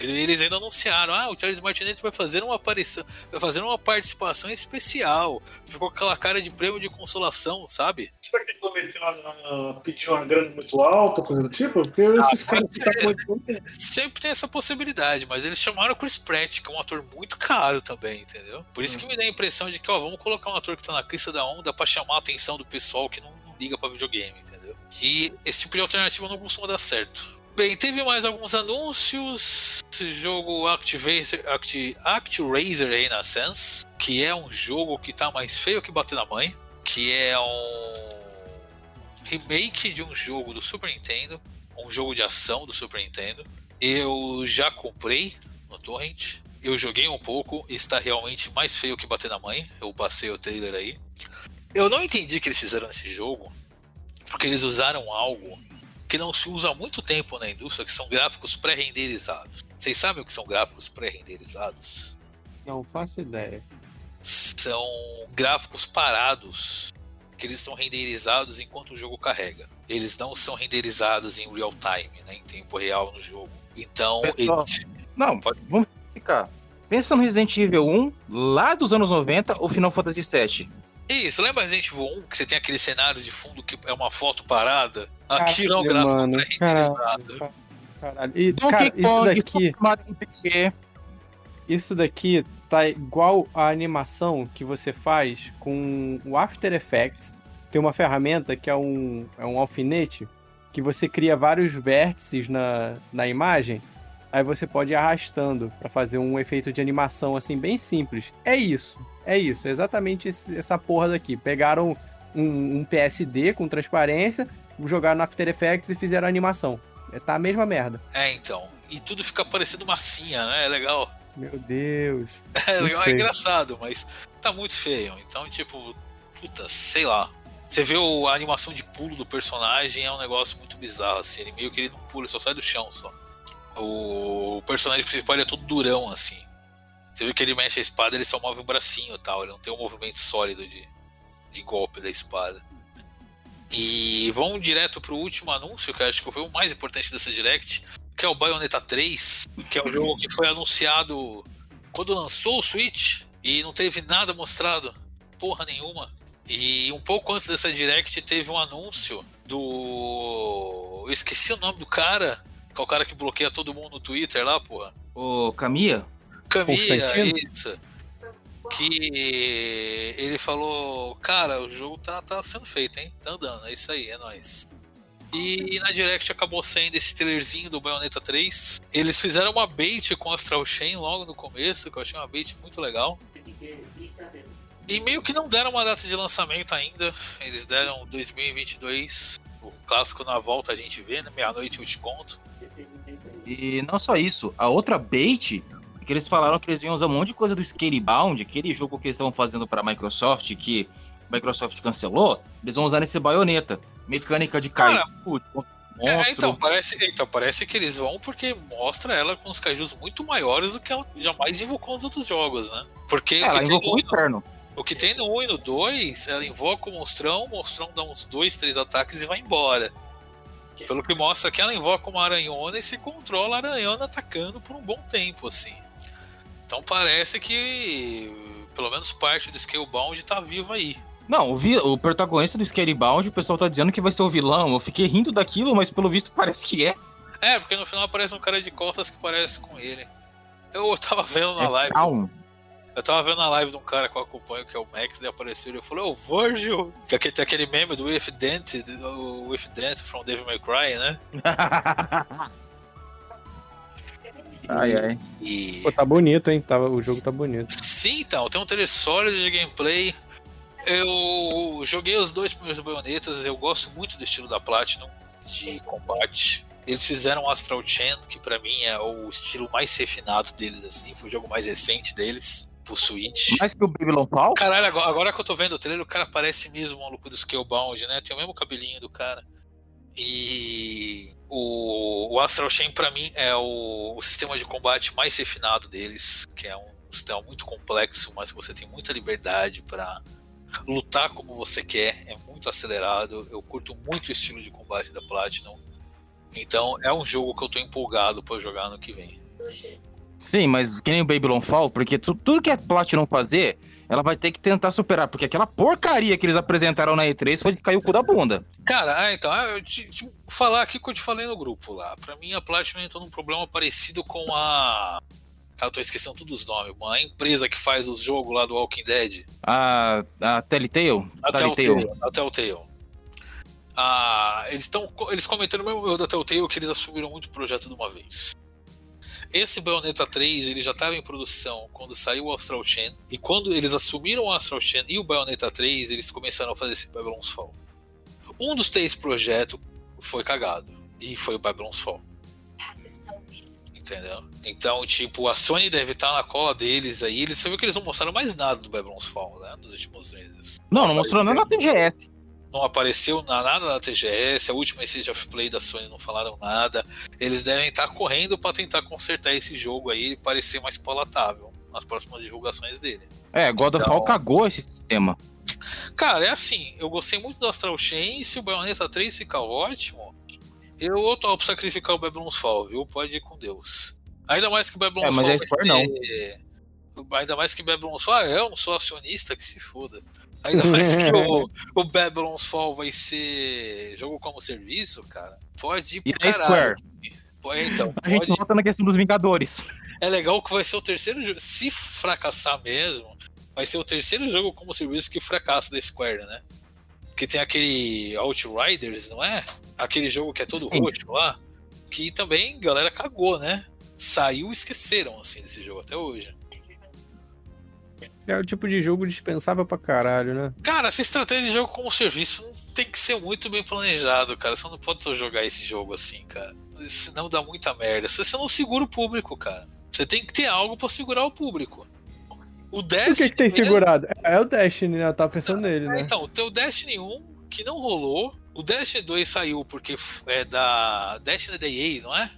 Eles ainda anunciaram, ah, o Charles Martinet vai fazer uma aparição, vai fazer uma participação especial. Ficou com aquela cara de prêmio de consolação, sabe? Será que ele cometeu a, pediu uma grana muito alta, coisa do tipo? Porque esses caras que tá com Sempre tem essa possibilidade, mas eles chamaram o Chris Pratt, que é um ator muito caro também, entendeu? Por isso que me dá a impressão de que, ó, vamos colocar um ator que tá na crista da onda pra chamar a atenção do pessoal que não, não liga pra videogame, entendeu? E esse tipo de alternativa não costuma dar certo. Bem, teve mais alguns anúncios. Esse jogo Activator, Acti, ActRaiser Renaissance, que é um jogo que tá mais feio que bater na mãe, que é um remake de um jogo do Super Nintendo, um jogo de ação do Super Nintendo. Eu já comprei no Torrent. Eu joguei um pouco está realmente mais feio que bater na mãe. Eu passei o trailer aí. Eu não entendi o que eles fizeram nesse jogo, porque eles usaram algo que não se usa há muito tempo na indústria, que são gráficos pré-renderizados. Vocês sabem o que são gráficos pré-renderizados? Não faço ideia. São gráficos parados, que eles são renderizados enquanto o jogo carrega. Eles não são renderizados em real time, né, em tempo real no jogo. Então, Pessoal, eles Não, vamos ficar. Pensa no Resident Evil 1, lá dos anos 90, ou Final Fantasy VII. Isso, lembra Resident Evil 1 que você tem aquele cenário de fundo que é uma foto parada? Aquilo é um gráfico mano, pré-renderizado. Caralho. E, Donkey cara, isso Kong, daqui, Mario RPG. Isso daqui tá igual a animação que você faz com o After Effects. Tem uma ferramenta que é um, é um alfinete que você cria vários vértices na, na imagem. Aí você pode ir arrastando para fazer um efeito de animação assim bem simples. É isso, é isso, exatamente esse, essa porra daqui. Pegaram um, um PSD com transparência, jogaram no After Effects e fizeram a animação. É, tá a mesma merda. É, então. E tudo fica parecendo massinha, né? É legal. Meu Deus. É legal, é engraçado, mas tá muito feio. Então, tipo, puta, sei lá. Você vê o- a animação de pulo do personagem, é um negócio muito bizarro, assim. Ele meio que ele não pula, ele só sai do chão só. O personagem principal é todo durão, assim. Você vê que ele mexe a espada, ele só move o bracinho tal. Ele não tem um movimento sólido de, de golpe da espada. E vamos direto pro último anúncio, que acho que foi o mais importante dessa Direct, que é o Bayonetta 3, que é o jogo que foi anunciado quando lançou o Switch e não teve nada mostrado, porra nenhuma. E um pouco antes dessa Direct teve um anúncio do. Eu esqueci o nome do cara, que é o cara que bloqueia todo mundo no Twitter lá, porra. Ô, Camilla, Isso. Que ele falou, cara, o jogo tá, tá sendo feito, hein? Tá andando, é isso aí, é nóis. E na Direct acabou saindo esse trailerzinho do Bayonetta 3. Eles fizeram uma bait com Astral Chain logo no começo, que eu achei uma bait muito legal. E meio que não deram uma data de lançamento ainda. Eles deram 2022. O clássico na volta a gente vê, né? Meia-noite eu te conto. E não só isso, a outra bait é que eles falaram que eles iam usar um monte de coisa do Scalebound, aquele jogo que eles estavam fazendo para a Microsoft, que a Microsoft cancelou, eles vão usar nesse baioneta. Mecânica de cair monstro. É, então, parece, então, parece que eles vão porque mostra ela com os cajus muito maiores do que ela jamais invocou nos outros jogos, né? Porque É, ela invocou o no, inferno. o que tem no 1 e no 2, ela invoca o monstrão, o monstrão dá uns 2, 3 ataques e vai embora. Pelo que mostra que ela invoca uma aranhona e se controla a aranhona atacando por um bom tempo, assim. Então parece que pelo menos parte do Scalebound tá vivo aí. Não, o, vi- o protagonista do Scalebound, o pessoal tá dizendo que vai ser o vilão. Eu fiquei rindo daquilo, mas pelo visto parece que é. É, porque no final aparece um cara de costas que parece com ele. Eu tava vendo na é live. Calm. Eu tava vendo a live de um cara que eu acompanho, que é o Max, daí apareceu e eu falei, ô Virgil! Que aqui tem aquele meme do If Dent, o If Dent from Devil May Cry, né? ai, ai. E. Pô, tá bonito, hein? Tá, o jogo tá bonito. Sim, então, tem um trailer sólido de gameplay. Eu joguei os dois primeiros baionetas, eu gosto muito do estilo da Platinum de combate. Eles fizeram o Astral Chain, que pra mim é o estilo mais refinado deles, assim, foi o jogo mais recente deles, pro Switch. Mais que o Babylon Fall? Caralho, agora, agora que eu tô vendo o trailer, o cara parece mesmo o maluco do Scalebound, né? Tem o mesmo cabelinho do cara. E o, o Astral Chain, pra mim, é o, o sistema de combate mais refinado deles, que é um sistema muito complexo, mas você tem muita liberdade pra lutar como você quer, é muito acelerado. Eu curto muito o estilo de combate da Platinum. Então é um jogo que eu tô empolgado pra jogar no que vem. Sim, mas que nem o Babylon Fall, porque tu- tudo que a Platinum fazer, ela vai ter que tentar superar, porque aquela porcaria que eles apresentaram na E3 foi de cair o cu da bunda. Cara, ah, então, ah, eu te, te falar aqui o que eu te falei no grupo lá. Pra mim, a Platinum entrou num problema parecido com a. Cara, eu tô esquecendo todos os nomes. Uma empresa que faz os jogos lá do Walking Dead. A, a Telltale? A Telltale. A Telltale. Ah, eles, tão, eles cometeram o mesmo da Telltale que eles assumiram muito projeto de uma vez. Esse Bayonetta 3 ele já estava em produção quando saiu o Astral Chain. E quando eles assumiram o Astral Chain e o Bayonetta 3, eles começaram a fazer esse Babylon's Fall. Um dos três projetos foi cagado. E foi o Babylon's Fall. Entendeu? Então, tipo, a Sony deve estar na cola deles aí. Eles, você viu que eles não mostraram mais nada do Babylon's Fall, né? Nos últimos meses. Não, não mostrou nada na TGS. Não apareceu na- nada na TGS, a última Stage of Play da Sony não falaram nada. Eles devem estar correndo para tentar consertar esse jogo aí e parecer mais palatável nas próximas divulgações dele. É, God of Então- War cagou esse sistema. Cara, é assim, eu gostei muito do Astral Chain se o Bayonetta 3 ficar ótimo, eu topo sacrificar o Babylon's Fall, viu? Pode ir com Deus. Ainda mais que o Babylon's É, mas Fall é vai ser... Ainda mais que Babylon's Fall, ah, eu não sou acionista, que se foda. Ainda mais que o, o Babylon's Fall vai ser jogo como serviço, cara. Pode ir E pro da caralho. Square? Pô, Então, A gente pode- volta na questão dos Vingadores. é legal que vai ser o terceiro jogo. Se fracassar mesmo, vai ser o terceiro jogo como serviço que fracassa da Square, né? Que tem aquele Outriders, não é? Aquele jogo que é todo Sim. roxo lá. Que também galera cagou, né? Saiu e esqueceram, assim, desse jogo até hoje. É o tipo de jogo dispensável pra caralho, né? Cara, essa estratégia de jogo como serviço tem que ser muito bem planejado, cara. Você não pode só jogar esse jogo assim, cara. Senão dá muita merda. Você não segura o público, cara. Você tem que ter algo pra segurar o público. O Destiny. Por que, que tem segurado? É, é o Destiny, né? Eu tava pensando nele, É, né? então, tem o Destiny 1 que não rolou. O Destiny 2 saiu porque é da Destiny da EA, não é?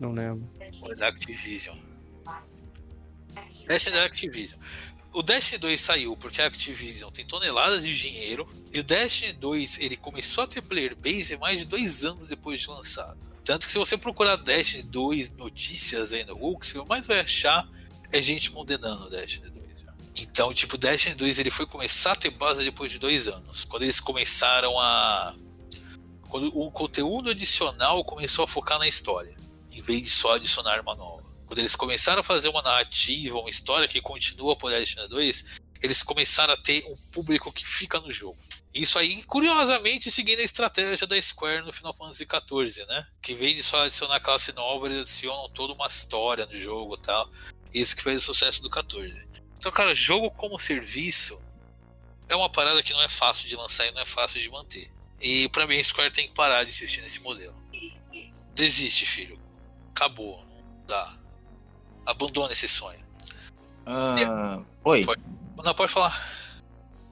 Não lembro. Ou é da Activision? Destiny da Activision. O Destiny 2 saiu porque a Activision tem toneladas de dinheiro e o Destiny 2 ele começou a ter player base mais de dois anos depois de lançado. Tanto que se você procurar Destiny 2 notícias aí no Google, você mais vai achar é gente condenando o Destiny 2. já. Então, tipo, Destiny 2 ele foi começar a ter base depois de dois anos. Quando eles começaram a. Quando o conteúdo adicional começou a focar na história, em vez de só adicionar arma nova. Quando eles começaram a fazer uma narrativa, uma história que continua por Destiny 2, eles começaram a ter um público que fica no jogo. Isso aí, curiosamente, seguindo a estratégia da Square no Final Fantasy XIV, né? Que em vez de só adicionar classe nova, eles adicionam toda uma história no jogo e tal. Isso que fez o sucesso do 14. Então, cara, jogo como serviço é uma parada que não é fácil de lançar e não é fácil de manter. E pra mim a Square tem que parar de insistir nesse modelo. Desiste, filho. Acabou. Não dá. Abandona esse sonho. Ah, oi. Pode. Não, pode falar.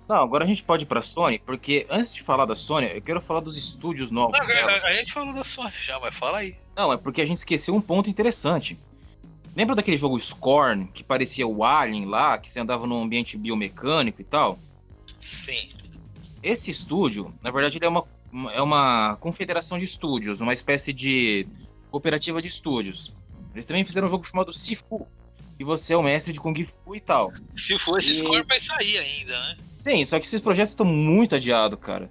Não, agora a gente pode ir pra Sony, porque antes de falar da Sony, eu quero falar dos estúdios novos Não, dela. a, a gente falou da Sony já, mas fala aí. Não, é porque a gente esqueceu um ponto interessante. Lembra daquele jogo Scorn, que parecia o Alien lá, que você andava num ambiente biomecânico e tal? Sim. Esse estúdio, na verdade, ele é uma- é uma confederação de estúdios, uma espécie de cooperativa de estúdios. Eles também fizeram um jogo chamado Sifu, e você é o mestre de Kung Fu e tal. Se for esse E- score, vai sair ainda, né? Sim, só que esses projetos estão muito adiados, cara.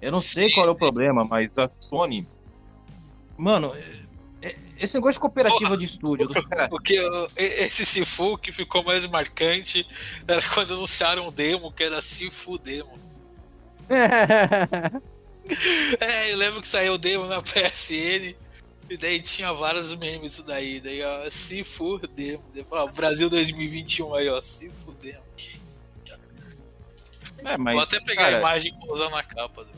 Eu não sei Sim. qual é o problema, mas a Sony. Mano, é- é- esse negócio de cooperativa de estúdio dos caras. Porque esse Sifu que ficou mais marcante era quando anunciaram o demo, que era Sifu Demo. É, eu lembro que saiu o demo na PSN. E daí tinha vários memes isso daí. Daí, ó. Daí, ó, Brasil 2021 aí, ó, Sifu Demo. É, mas, Vou até pegar cara, a imagem e usar na capa. Do...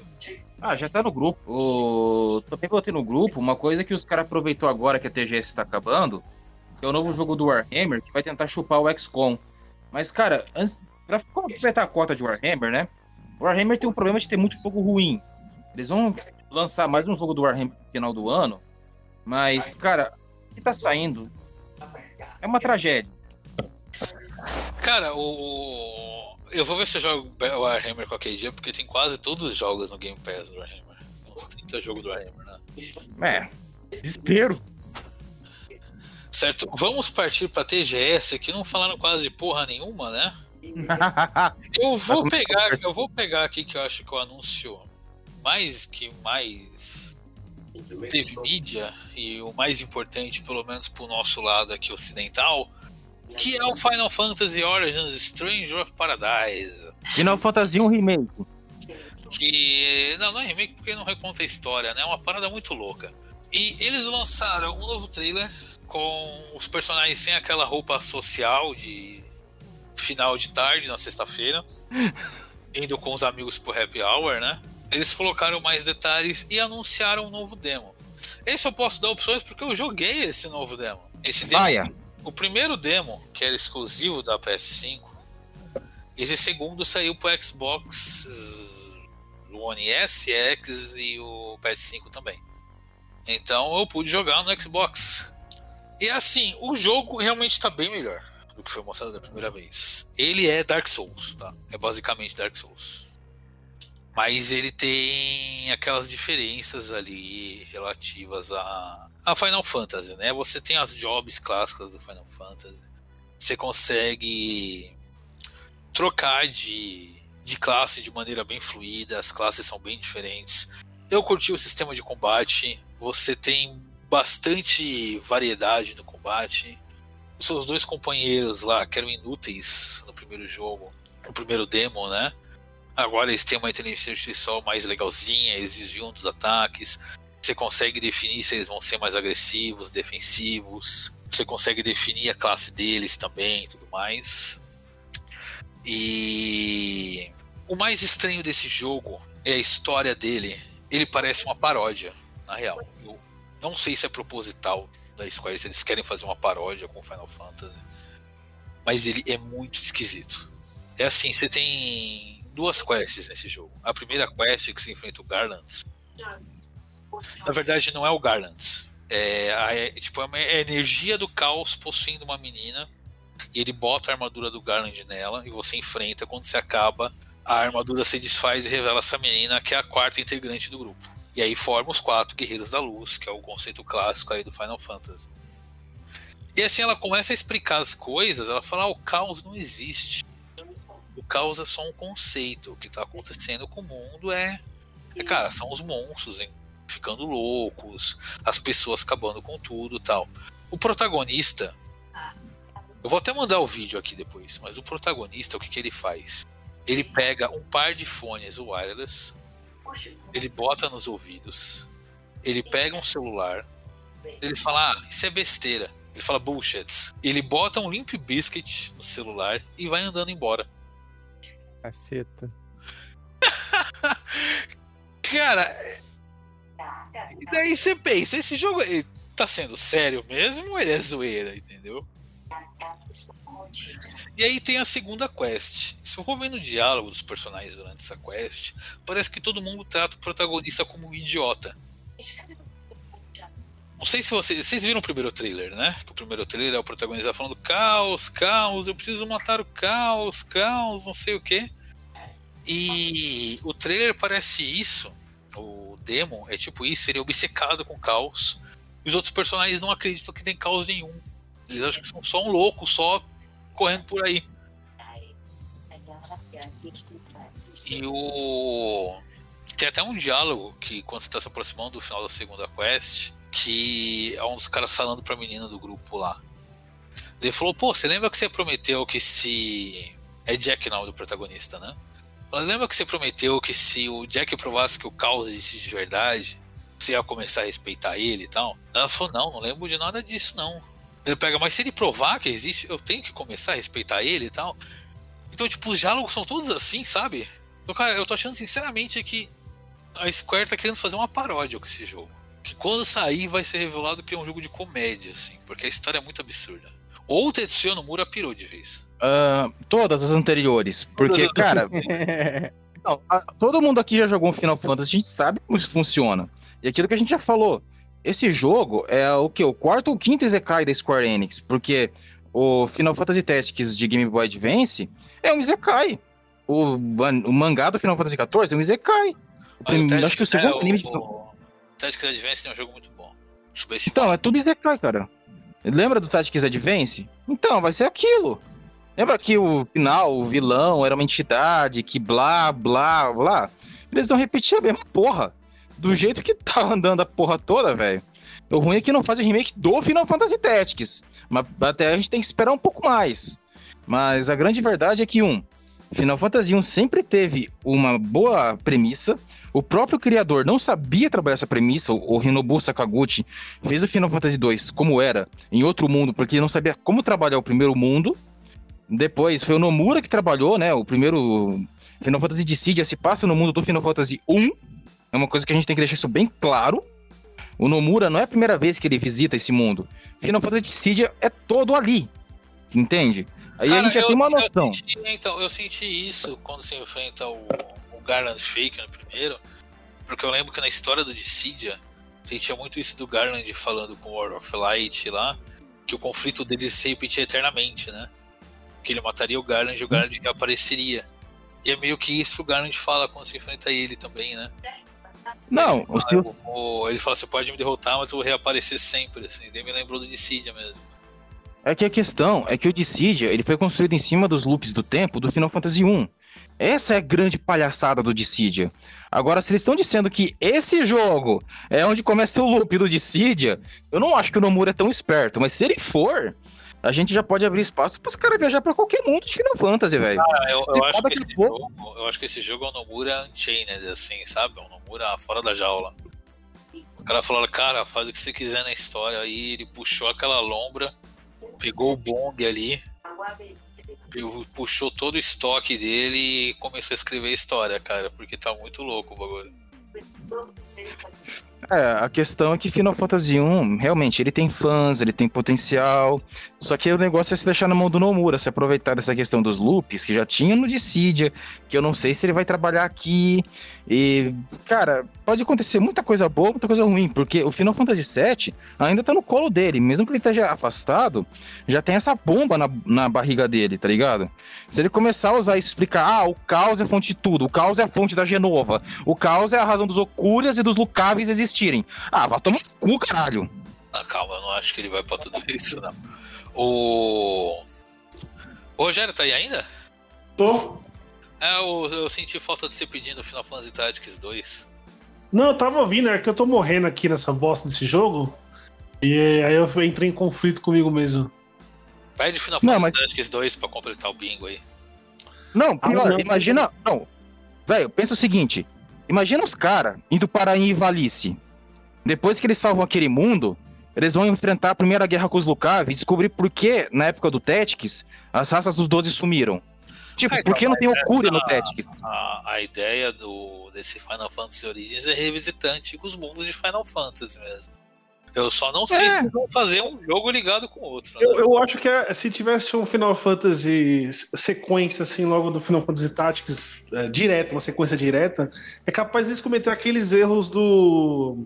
Ah, já tá no grupo. O... Também botei no grupo uma coisa que os caras aproveitou agora que a TGS tá acabando, que é o novo jogo do Warhammer, que vai tentar chupar o XCOM. Mas, cara, antes... pra completar a cota de Warhammer, né? O Warhammer tem um problema de ter muito jogo ruim. Eles vão lançar mais um jogo do Warhammer no final do ano, mas, cara, o que tá saindo é uma tragédia. Cara, o. Eu vou ver se eu jogo o Warhammer qualquer dia, porque tem quase todos os jogos no Game Pass do Warhammer. Uns 30 jogos do Warhammer, né? É, desespero. Certo, vamos partir pra TGS, que não falaram quase porra nenhuma, né? Eu vou pegar, eu vou pegar aqui que eu acho que o anúncio mais que mais teve mídia e o mais importante, pelo menos pro nosso lado aqui ocidental, que é o Final Fantasy Origins Strange of Paradise. Final Fantasy 1 Remake. Que não, não é remake porque não reconta a história, né? É uma parada muito louca. E eles lançaram um novo trailer com os personagens sem aquela roupa social de final de tarde na sexta-feira, indo com os amigos pro happy hour, né? Eles colocaram mais detalhes e anunciaram um novo demo. Esse eu posso dar opções porque eu joguei esse novo demo. Esse demo o primeiro demo, que era exclusivo da PS5, esse segundo saiu pro Xbox eh, One S, X e o PS5 também. Então eu pude jogar no Xbox. E assim, o jogo realmente está bem melhor do que foi mostrado da primeira vez. Ele é Dark Souls, tá? É basicamente Dark Souls. Mas ele tem aquelas diferenças ali relativas a, a Final Fantasy, né? Você tem as jobs clássicas do Final Fantasy. Você consegue trocar de, de classe de maneira bem fluida, as classes são bem diferentes. Eu curti o sistema de combate. Você tem bastante variedade no combate. Os seus dois companheiros lá, que eram inúteis no primeiro jogo, no primeiro demo, né? Agora eles têm uma inteligência artificial mais legalzinha, eles desviam dos ataques. Você consegue definir se eles vão ser mais agressivos, defensivos. Você consegue definir a classe deles também e tudo mais. E o mais estranho desse jogo é a história dele. Ele parece uma paródia, na real. Eu não sei se é proposital da Square, se eles querem fazer uma paródia com Final Fantasy. Mas ele é muito esquisito. É assim, você tem duas quests nesse jogo. A primeira quest que você enfrenta o Garlands. Na verdade, não é o Garlands. É, a, é, tipo, é a energia do caos possuindo uma menina. E ele bota a armadura do Garland nela e você enfrenta. Quando você acaba, a armadura se desfaz e revela essa menina que é a quarta integrante do grupo. E aí forma os quatro Guerreiros da Luz, que é o conceito clássico aí do Final Fantasy. E assim ela começa a explicar as coisas, ela fala: ah, o caos não existe. O caos é só um conceito. O que está acontecendo com o mundo é, é cara, são os monstros hein, ficando loucos, as pessoas acabando com tudo tal. O protagonista, eu vou até mandar o vídeo aqui depois, mas o protagonista, o que, que ele faz? Ele pega um par de fones wireless, ele bota nos ouvidos, ele pega um celular, ele fala, ah, isso é besteira. Ele fala bullshit. Ele bota um Limp Biscuit no celular e vai andando embora. Caceta. Cara, e daí você pensa, esse jogo ele tá sendo sério mesmo ou ele é zoeira, entendeu? E aí tem a segunda quest. Se eu for vendo o diálogo dos personagens durante essa quest, parece que todo mundo trata o protagonista como um idiota. Não sei se vocês, vocês viram o primeiro trailer, né? Que o primeiro trailer é o protagonista falando caos, caos, eu preciso matar o caos, caos, não sei o que. E o trailer parece isso, o demo é tipo isso, ele é obcecado com caos. Os outros personagens não acreditam que tem caos nenhum. Eles acham que são só um louco, só correndo por aí. E o. Tem até um diálogo que, quando você está se aproximando do final da segunda quest, que é um dos caras falando pra menina do grupo lá. Ele falou: pô, você lembra que você prometeu que se. É Jack nome do protagonista, né? Lembra que você prometeu que se o Jack provasse que o caos existe de verdade, você ia começar a respeitar ele e tal? Ela falou: não, não lembro de nada disso, não. Ele pega, mas se ele provar que existe, eu tenho que começar a respeitar ele e tal. Então, tipo, os diálogos são todos assim, sabe? Então, cara, eu tô achando sinceramente que a Square tá querendo fazer uma paródia com esse jogo. Que quando sair vai ser revelado que é um jogo de comédia, assim, porque a história é muito absurda. Ou o Tetsuya Nomura pirou de vez. Uh, todas as anteriores. Porque, cara. não, a, todo mundo aqui já jogou um Final Fantasy, a gente sabe como isso funciona. E aquilo que a gente já falou esse jogo é o que? O quarto ou quinto Isekai da Square Enix, porque o Final Fantasy Tactics de Game Boy Advance é um Isekai. O, o mangá do Final Fantasy XIV é um Isekai. O prim... acho que o segundo é, anime. O, o Tactics Advance é um jogo muito bom. Então, é tudo Isekai, cara. Lembra do Tactics Advance? Então, vai ser aquilo. Lembra que o final, o vilão, era uma entidade que blá, blá, blá? Eles vão repetir a mesma porra do jeito que tá andando a porra toda, velho. O ruim é que não faz o remake do Final Fantasy Tactics. Mas até a gente tem que esperar um pouco mais. Mas a grande verdade é que, um, Final Fantasy 1 sempre teve uma boa premissa. O próprio criador não sabia trabalhar essa premissa. O Hinobu Sakaguchi fez o Final Fantasy 2 como era, em outro mundo, porque ele não sabia como trabalhar o primeiro mundo. Depois foi o Nomura que trabalhou, né? O primeiro Final Fantasy Dissidia se passa no mundo do Final Fantasy 1. É uma coisa que a gente tem que deixar isso bem claro. O Nomura não é a primeira vez que ele visita esse mundo. Final Fantasy Dissidia é todo ali. Entende? Aí Cara, a gente já eu, tem uma noção. Eu senti, então, eu senti isso quando se enfrenta o, o Garland Fake no primeiro. Porque eu lembro que na história do Dissidia, sentia muito isso do Garland falando com o World of Light lá. Que o conflito deles se repetia eternamente, né? Que ele mataria o Garland e o Garland reapareceria. E é meio que isso que o Garland fala quando se enfrenta ele também, né? Não, ele, fala, ele fala, você pode me derrotar, mas eu vou reaparecer sempre, assim. Ele me lembrou do Dissidia mesmo. É que a questão é que o Dissidia, ele foi construído em cima dos loops do tempo do Final Fantasy 1. Essa é a grande palhaçada do Dissidia. Agora, se eles estão dizendo que esse jogo é onde começa o loop do Dissidia, eu não acho que o Nomura é tão esperto, mas se ele for, a gente já pode abrir espaço para os caras viajar para qualquer mundo de Final Fantasy, velho. Ah, eu, eu Se acho jogo, eu acho que esse jogo é um Nomura Unchained, assim, sabe? É um Nomura fora da jaula. O cara falou, cara, faz o que você quiser na história. Aí ele puxou aquela lombra, pegou o bong ali, pu- puxou todo o estoque dele e começou a escrever a história, cara, porque tá muito louco o bagulho. É, a questão é que Final Fantasy I, realmente, ele tem fãs, ele tem potencial. Só que o negócio é se deixar na mão do Nomura, se aproveitar dessa questão dos loops, que já tinha no Dissidia, que eu não sei se ele vai trabalhar aqui. E, cara, pode acontecer muita coisa boa, muita coisa ruim, porque o Final Fantasy VII ainda tá no colo dele. Mesmo que ele esteja afastado, já tem essa bomba na, na barriga dele, tá ligado? Se ele começar a usar e explicar, ah, o caos é a fonte de tudo, o caos é a fonte da Genova, o caos é a razão dos Okurias e dos Lucáveis existirem. Ah, vai tomar no cu, caralho. Ah, calma, eu não acho que ele vai pra tudo isso, não. O. O Rogério tá aí ainda? Tô. É, eu, eu senti falta de você pedindo Final Fantasy Tactics 2. Não, eu tava ouvindo, é que eu tô morrendo aqui nessa bosta desse jogo. E aí eu entrei em conflito comigo mesmo. Pede Final Não, Fantasy mas- Tactics 2 pra completar o bingo aí. Não, Ah, pior, não, imagina. Não. Velho, pensa o seguinte: imagina os caras indo para em Ivalice. Depois que eles salvam aquele mundo, eles vão enfrentar a primeira guerra com os Lucav e descobrir por que, na época do Tactics, as raças dos 12 sumiram. Tipo, Ah, então, por que não tem Okura no Tactics? A, a ideia do, desse Final Fantasy Origins é revisitar antigos mundos de Final Fantasy mesmo. Eu só não sei É. se vão fazer um jogo ligado com o outro. Eu, né? eu acho que é- se tivesse um Final Fantasy sequência, assim, logo do Final Fantasy Tactics, é, direto, uma sequência direta, é capaz deles cometer aqueles erros do.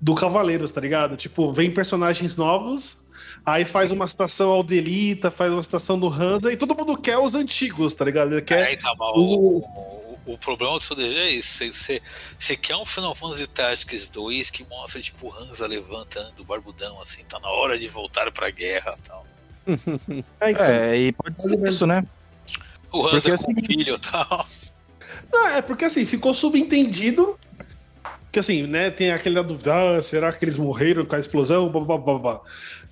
do Cavaleiros, tá ligado? Tipo, vem personagens novos, aí faz uma citação ao Delita, faz uma citação do Hansa, e todo mundo quer os antigos, tá ligado? Ele quer. Aí tá mal. O, o, problema do seu DG é isso. Você- quer um Final Fantasy Tactics 2 que mostra, tipo, o Hansa levantando o barbudão, assim, tá na hora de voltar pra guerra e tal. É, então. É, e pode ser isso, né? O Porque Hansa o com o seguinte- filho e tal. Não, é porque assim, ficou subentendido que assim, né, tem aquele da dúvida, ah, será que eles morreram com a explosão? Blá, blá, blá, blá.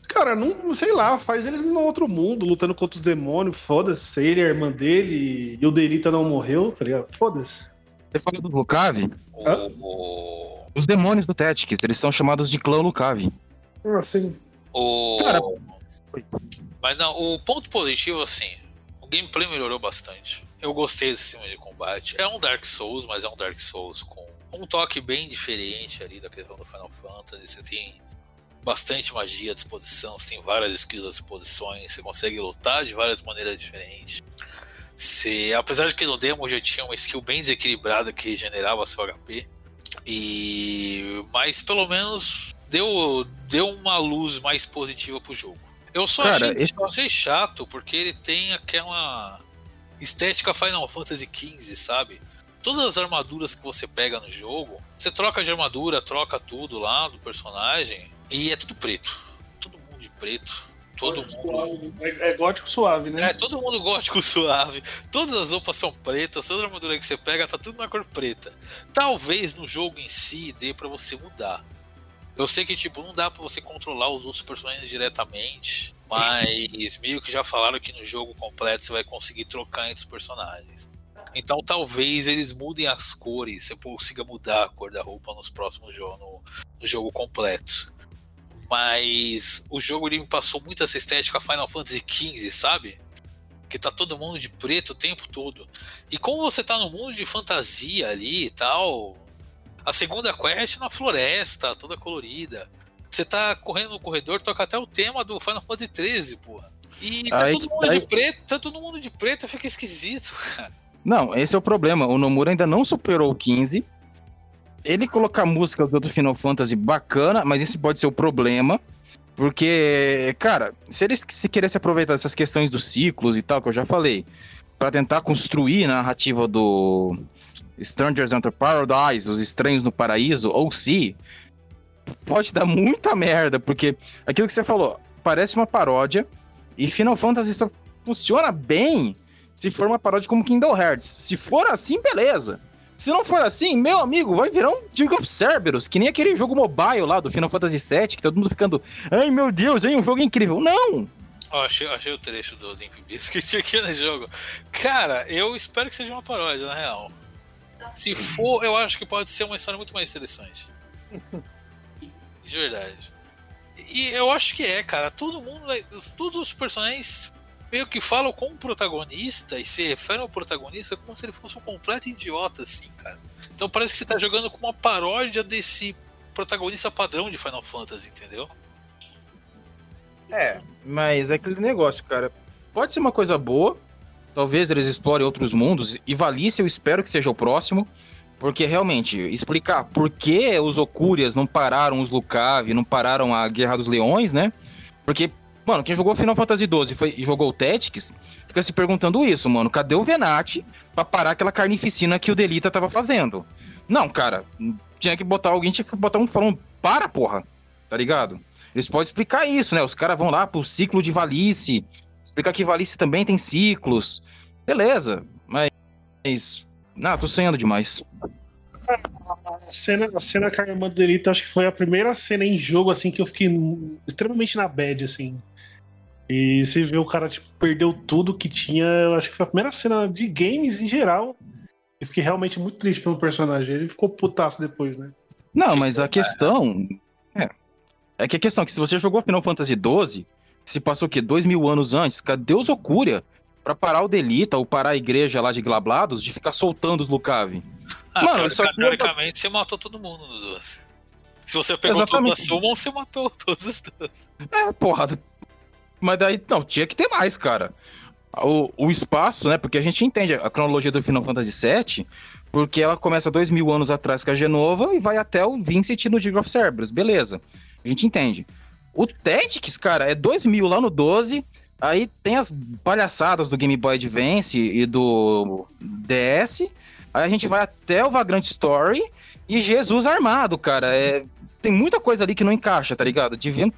Cara, não sei lá, faz eles no outro mundo, lutando contra os demônios, foda-se, ele, a irmã dele e o Delita não morreu, tá ligado? Foda-se. Você fala do Lucav, O, os os demônios do Tactics, eles são chamados de clã Lucav. Assim, O... Cara, Mas não, o ponto positivo, assim, o gameplay melhorou bastante. Eu gostei desse sistema de combate. É um Dark Souls, mas é um Dark Souls com um toque bem diferente ali da questão do Final Fantasy. Você tem bastante magia à disposição, você tem várias skills à disposição, você consegue lutar de várias maneiras diferentes. Você, apesar de que no demo já tinha uma skill bem desequilibrada que regenerava seu HP, e mas pelo menos deu, deu uma luz mais positiva pro jogo. Eu só Cara, achei, esse- achei chato porque ele tem aquela estética Final Fantasy XV, sabe? Todas as armaduras que você pega no jogo, você troca de armadura, troca tudo lá do personagem e é tudo preto. Todo mundo de preto. Todo mundo. é, é gótico suave, né? É, todo mundo gótico suave. Todas as roupas são pretas, toda armadura que você pega tá tudo na cor preta. Talvez no jogo em si dê pra você mudar. Eu sei que, tipo, não dá pra você controlar os outros personagens diretamente, mas meio que já falaram que no jogo completo você vai conseguir trocar entre os personagens. Então talvez eles mudem as cores, você consiga mudar a cor da roupa nos próximos jogos, no, no jogo completo. Mas o jogo ele me passou muito essa estética Final Fantasy XV, sabe? Que tá todo mundo de preto o tempo todo. E como você tá no mundo de fantasia ali e tal, a segunda quest é na floresta, toda colorida. Você tá correndo no corredor, toca até o tema do Final Fantasy XIII, porra. E tá Aí todo mundo aí- de preto, tá todo mundo de preto, fica esquisito, cara. Não, esse é o problema. O Nomura ainda não superou o 15. Ele colocar música do Final Fantasy bacana, mas esse pode ser o problema. Porque, cara, se eles se queressem aproveitar dessas questões dos ciclos e tal, que eu já falei, pra tentar construir a narrativa do Strangers Enter Paradise, Os Estranhos no Paraíso, ou se, pode dar muita merda, porque aquilo que você falou, parece uma paródia, e Final Fantasy só funciona bem se for uma paródia como Kingdom Hearts. Se for assim, beleza. Se não for assim, meu amigo, vai virar um King of Cerberus, que nem aquele jogo mobile lá do Final Fantasy VII, que todo mundo ficando, ai meu Deus, hein, um jogo incrível. Não! Ó, achei, achei o trecho do Limp Bizkit aqui no jogo. Cara, eu espero que seja uma paródia, na real. Se for, eu acho que pode ser uma história muito mais interessante. De verdade. E eu acho que é, cara. Todo mundo, todos os personagens meio que falam com o protagonista e se referem ao protagonista como se ele fosse um completo idiota, assim, cara. Então parece que você tá jogando com uma paródia desse protagonista padrão de Final Fantasy, entendeu? É, mas é aquele negócio, cara. Pode ser uma coisa boa. Talvez eles explorem outros mundos. E Valícia eu espero que seja o próximo. Porque realmente, explicar por que os Okurias não pararam os Lucav, não pararam a Guerra dos Leões, né? Porque Mano, quem jogou Final Fantasy XII foi, e jogou o Tactics, fica se perguntando isso, mano. Cadê o Venat pra parar aquela carnificina que o Delita tava fazendo? Não, cara, tinha que botar alguém, tinha que botar um falando, para, porra, tá ligado? Eles podem explicar isso, né? Os caras vão lá pro ciclo de Valice, explicar que Valice também tem ciclos. Beleza, mas. Não, tô sonhando demais. A cena, a cena com a irmã do Delita, acho que foi a primeira cena em jogo, assim, que eu fiquei extremamente na bad, assim. E você vê o cara, tipo, perdeu tudo que tinha. Eu acho que foi a primeira cena de games em geral. Eu fiquei realmente muito triste pelo personagem. Ele ficou putaço depois, né? Não, mas a questão. É. É que a questão é que se você jogou Final Fantasy XII, se passou o quê? Dois mil anos antes, cadê os Okuria pra parar o Delita ou parar a igreja lá de Glablados de ficar soltando os Lucavi? Ah, Mano, teorica, só... teoricamente você matou todo mundo no 12. Se você pegou Exatamente. todas as Summon, você matou todos os dois. É, porra, mas daí, não, tinha que ter mais, cara. O, o espaço, né? Porque a gente entende a cronologia do Final Fantasy VII, porque ela começa dois mil anos atrás com a Genova e vai até o Vincent no Dig of Cerberus, beleza. A gente entende. O Tactics, cara, é dois mil lá no 12, aí tem as palhaçadas do Game Boy Advance e do DS, aí a gente vai até o Vagrant Story e Jesus armado, cara. É, tem muita coisa ali que não encaixa, tá ligado? Deviam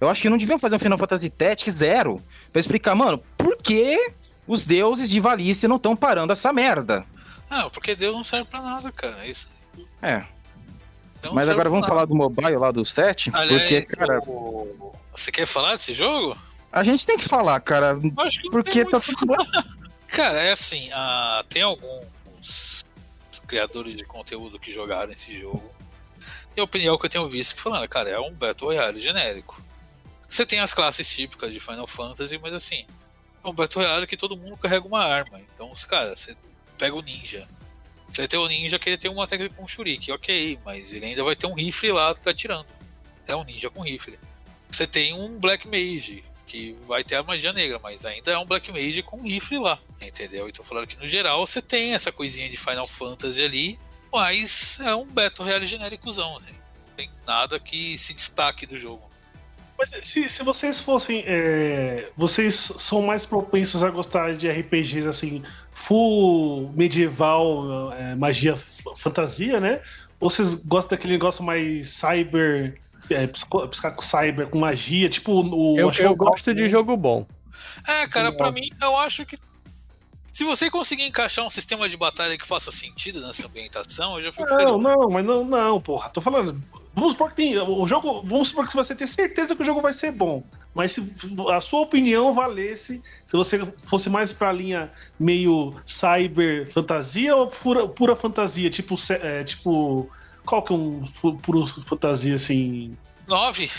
eu acho que não deviam fazer um Final Fantasy Tactics zero pra explicar, mano, por que os deuses de Valice não estão parando essa merda? Não, porque Deus não serve pra nada, cara. É isso. É. Mas agora vamos falar do mobile lá do 7, Aliás, porque, cara. O... Você quer falar desse jogo? A gente tem que falar, cara. Acho que porque tá tudo. cara, é assim, uh, tem alguns criadores de conteúdo que jogaram esse jogo. E a opinião que eu tenho visto que falando, cara, é um Battle Royale genérico. Você tem as classes típicas de Final Fantasy, mas assim, é um Battle Royale que todo mundo carrega uma arma. Então, cara, você pega o ninja. Você tem o ninja que ele tem uma técnica com shuriken, ok, mas ele ainda vai ter um rifle lá tá atirando. É um ninja com rifle. Você tem um Black Mage, que vai ter a magia negra, mas ainda é um Black Mage com rifle lá, entendeu? Então falando que no geral você tem essa coisinha de Final Fantasy ali, mas é um Battle Royale genéricozão, assim. Não tem nada que se destaque do jogo. Mas se, se vocês fossem. É, vocês são mais propensos a gostar de RPGs assim, full medieval, é, magia, fantasia, né? Ou vocês gostam daquele negócio mais cyber, é, psico, cyber, com magia, tipo o. Eu, eu gosto de jogo bom. É, cara, para mim, eu acho que se você conseguir encaixar um sistema de batalha que faça sentido nessa ambientação, eu já fico não, feliz. Não, não, mas não, não, porra. Tô falando. Vamos supor que tem. O jogo. Vamos supor que você tem certeza que o jogo vai ser bom. Mas se a sua opinião valesse, se você fosse mais pra linha meio cyber fantasia ou pura, pura fantasia? Tipo. É, tipo. Qual que é um puro fantasia assim? 9.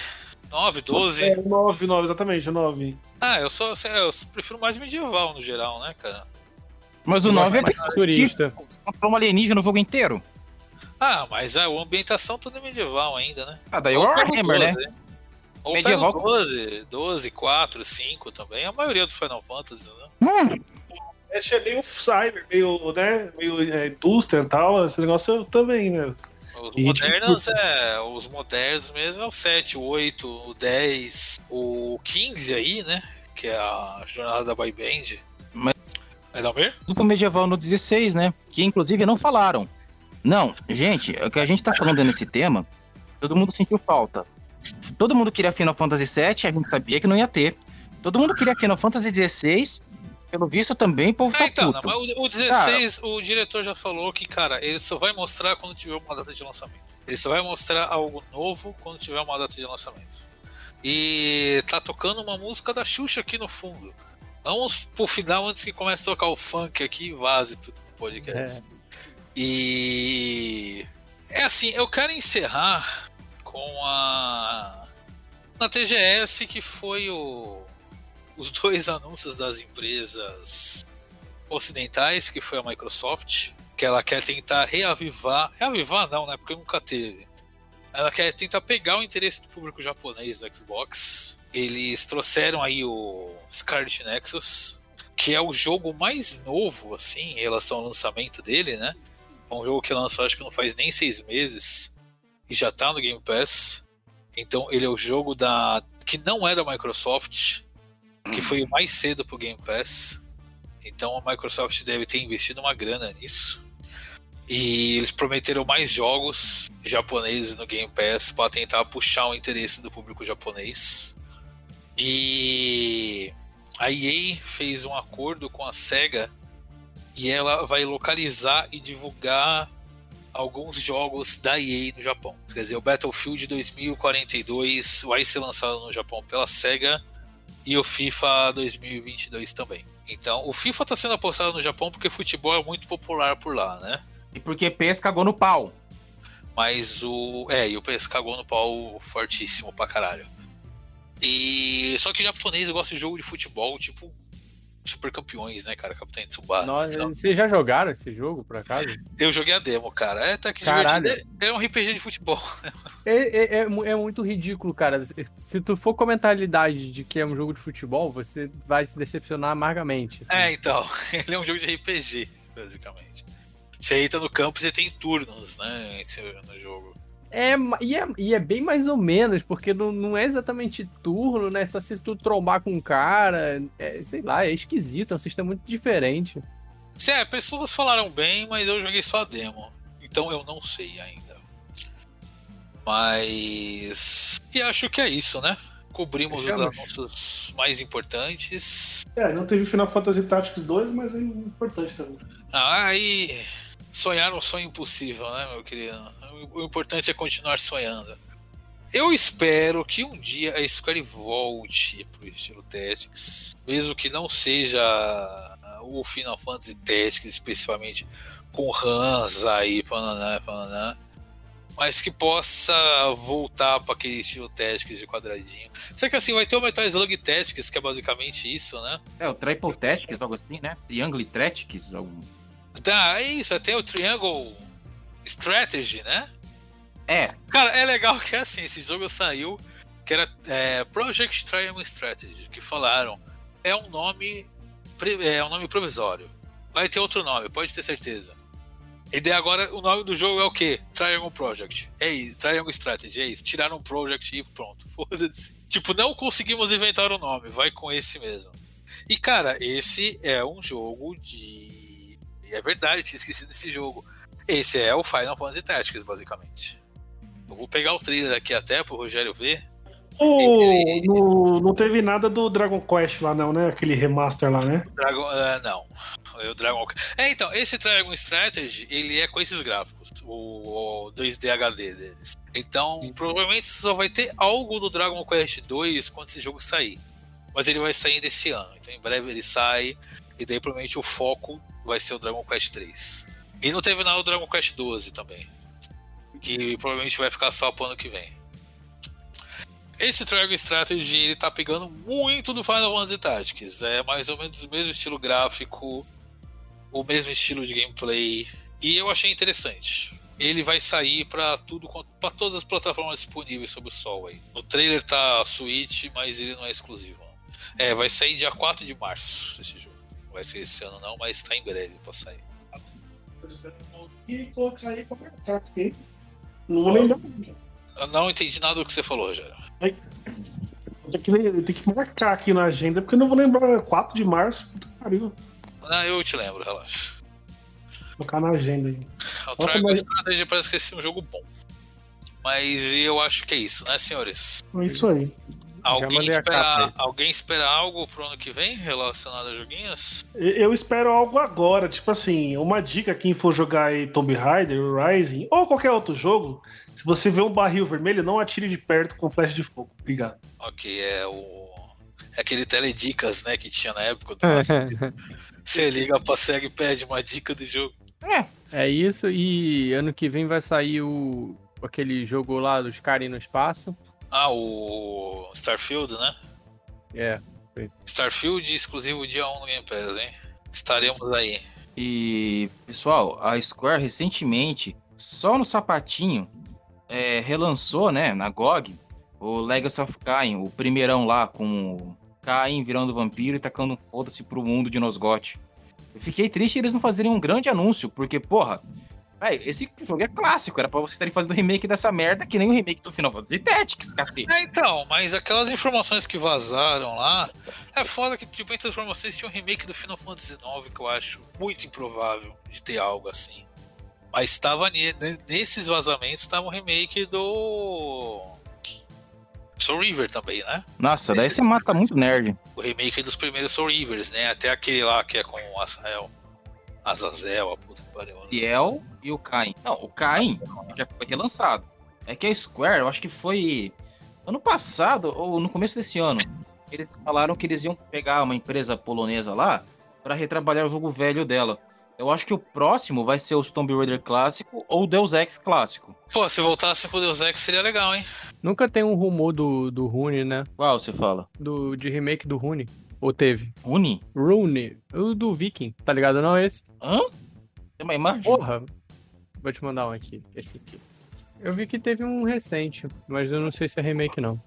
9, 12. É, 9, 9, exatamente, 9. Ah, eu só eu prefiro mais medieval no geral, né, cara? Mas o 9 é mais turista. Você comprou um alienígena no jogo inteiro. Ah, mas a ambientação toda é medieval ainda, né? Ah, daí o Warhammer, né? Ou medieval 12, 12, 4, 5 também. A maioria dos Final Fantasy, né? Hum. É meio cyber, meio, né? Meio é, indústria e tal. Esse negócio também, né? Os e, modernos tipo... é. Os modernos mesmo é o 7, o 8, o 10, o 15 aí, né? Que é a jornada da Boy Band. Mas... Mas Almir? Grupo medieval no 16, né? Que inclusive não falaram. Não, gente, o que a gente tá falando nesse tema, todo mundo sentiu falta. Todo mundo queria Final Fantasy VII, a gente sabia que não ia ter. Todo mundo queria Final Fantasy XVI, pelo visto também, o povo É, tá então, não, mas o, o 16, o diretor já falou que, cara, ele só vai mostrar quando tiver uma data de lançamento. Ele só vai mostrar algo novo quando tiver uma data de lançamento. E tá tocando uma música da Xuxa aqui no fundo. Vamos pro final antes que comece a tocar o funk aqui e vaze tudo no podcast. É. E é assim, eu quero encerrar com a na TGS que foi o os dois anúncios das empresas ocidentais, que foi a Microsoft, que ela quer tentar reavivar, reavivar não, né, porque nunca teve. Ela quer tentar pegar o interesse do público japonês do Xbox. Eles trouxeram aí o Scarlet Nexus, que é o jogo mais novo, assim, em relação ao lançamento dele, né? É um jogo que lançou acho que não faz nem seis meses e já tá no Game Pass. Então ele é o jogo da que não é da Microsoft, que foi o mais cedo pro Game Pass. Então a Microsoft deve ter investido uma grana nisso. E eles prometeram mais jogos japoneses no Game Pass para tentar puxar o interesse do público japonês. E a EA fez um acordo com a SEGA e ela vai localizar e divulgar alguns jogos da EA no Japão. Quer dizer, o Battlefield 2042 vai ser lançado no Japão pela SEGA e o FIFA 2022 também. Então, o FIFA está sendo apostado no Japão porque futebol é muito popular por lá, né? E porque PS cagou no pau. Mas o. É, e o PS cagou no pau fortíssimo pra caralho. E. Só que japonês gosta de jogo de futebol, tipo. Super campeões, né, cara? Capitão Tsubasa. Então, vocês já jogaram esse jogo, por acaso? eu joguei a demo, cara. É até que Caralho. divertido. É, é um RPG de futebol. É, é, é é muito ridículo, cara. Se tu for com a mentalidade de que é um jogo de futebol, você vai se decepcionar amargamente. assim. É, então. Ele é um jogo de RPG, basicamente. Você entra no campo e você tem turnos, né? No jogo. É, e, é, e é bem mais ou menos, porque não, não é exatamente turno, né? Só se tu trombar com um cara. é, sei lá, é esquisito, é um sistema muito diferente. Se é, pessoas falaram bem, mas eu joguei só a demo. Então eu não sei ainda. Mas. E acho que é isso, né? Cobrimos os anúncios mais importantes. É, não teve Final Fantasy Tactics 2, mas é importante também. Ah, aí. Sonhar um sonho impossível, né, meu querido? O importante é continuar sonhando. Eu espero que um dia a Square volte pro estilo Tactics, mesmo que não seja o Final Fantasy Tactics, especificamente com Hans aí, pananá, pananá, mas que possa voltar para aquele estilo Tactics de quadradinho. Só que assim, vai ter o Metal Slug Tactics, que é basicamente isso, né? É, o Triple Tactics, algo assim, né? Triangle Tactics, algum... Tá, é isso, até o Triangle Strategy, né? É, Cara, é legal que assim, esse jogo saiu, que era é, Project Triangle Strategy, que falaram, é um nome é um nome provisório. Vai ter outro nome, pode ter certeza. E daí agora o nome do jogo é o quê? Triangle Project. É isso, Triangle Strategy, é isso. Tiraram o Project e pronto, foda-se. Tipo, não conseguimos inventar o nome, vai com esse mesmo. E cara, esse é um jogo de. É verdade, tinha esquecido desse jogo. Esse é o Final Fantasy Tactics, basicamente. Eu vou pegar o trailer aqui até pro Rogério ver. O, no- não teve nada do Dragon Quest lá, não, né? Aquele remaster lá, né? Dragon, é, não. É o Dragon. É, então, esse Dragon Strategy, ele é com esses gráficos, o, o 2D HD deles. Então, provavelmente só vai ter algo do Dragon Quest 2 quando esse jogo sair. Mas ele vai sair desse ano. Então, em breve ele sai. E daí, provavelmente, o foco vai ser o Dragon Quest 3. E não teve nada do Dragon Quest 12 também. Que provavelmente vai ficar só pro ano que vem. Esse Dragon Strategy ele tá pegando muito do Final Fantasy Tactics. É mais ou menos o mesmo estilo gráfico, o mesmo estilo de gameplay. E eu achei interessante. Ele vai sair para tudo, para todas as plataformas disponíveis sob o sol aí. No trailer tá Switch, mas ele não é exclusivo. É, vai sair dia 4 de março esse jogo. Não vai ser esse ano não, mas tá em breve pra sair. E colocar aí pra marcar aqui. Não vou lembrar. Eu não entendi nada do que você falou, Rogério. Eu tenho que, eu tenho que marcar aqui na agenda, porque eu não vou lembrar. 4 de março, puta que pariu. Não, eu te lembro, relaxa. Colocar na agenda aí. O Nossa, Triangle mas- Strategy parece que ser um jogo bom. Mas eu acho que é isso, né, senhores? É isso aí. Alguém espera, alguém espera algo pro ano que vem relacionado a joguinhos? Eu espero algo agora, tipo assim, uma dica quem for jogar aí Tomb Raider, Rising ou qualquer outro jogo, se você vê um barril vermelho, não atire de perto com flecha de fogo. Obrigado. Ok, é o. É aquele teledicas, né, que tinha na época do É. Você liga pra SEG e pede uma dica do jogo. É isso, e ano que vem vai sair o aquele jogo lá dos caras no espaço. Ah, o Starfield, né? É. Starfield exclusivo dia 1 no Game Pass, hein? Estaremos aí. E, pessoal, a Square recentemente, só no sapatinho, é, relançou, né, na GOG, o Legacy of Kain, o primeirão lá, com o Kain virando vampiro e tacando um foda-se pro mundo de Nosgoth. Eu fiquei triste eles não fazerem um grande anúncio, porque, porra, véi, esse jogo é clássico, era pra vocês estarem fazendo remake dessa merda, que nem o remake do Final Fantasy Tactics, cacete. É, então, mas aquelas informações que vazaram lá, é foda que, tipo, entre as informações tinha um remake do Final Fantasy IX que eu acho muito improvável de ter algo assim. Mas estava ne- ne- nesses vazamentos, estava um remake do. Soul River também, né? Nossa, daí você mata muito nerd. O remake dos primeiros Soul Rivers, né? Até aquele lá que é com o Azael. Azazel, a puta que pariu. né? Fiel e o Cain. Não, o Cain já foi relançado. É que a Square, eu acho que foi ano passado ou no começo desse ano. Eles falaram que eles iam pegar uma empresa polonesa lá para retrabalhar o jogo velho dela. Eu acho que o próximo vai ser o Tomb Raider clássico ou o Deus Ex clássico. Pô, se voltasse pro Deus Ex seria legal, hein? Nunca tem um rumor do, do Rune, né? Qual você fala? Do, de remake do Rune. Ou teve? Rune? Rune, o do Viking, tá ligado não esse? Hã? Tem uma imagem? Porra! Vou te mandar um aqui, esse aqui. Eu vi que teve um recente, mas eu não sei se é remake não.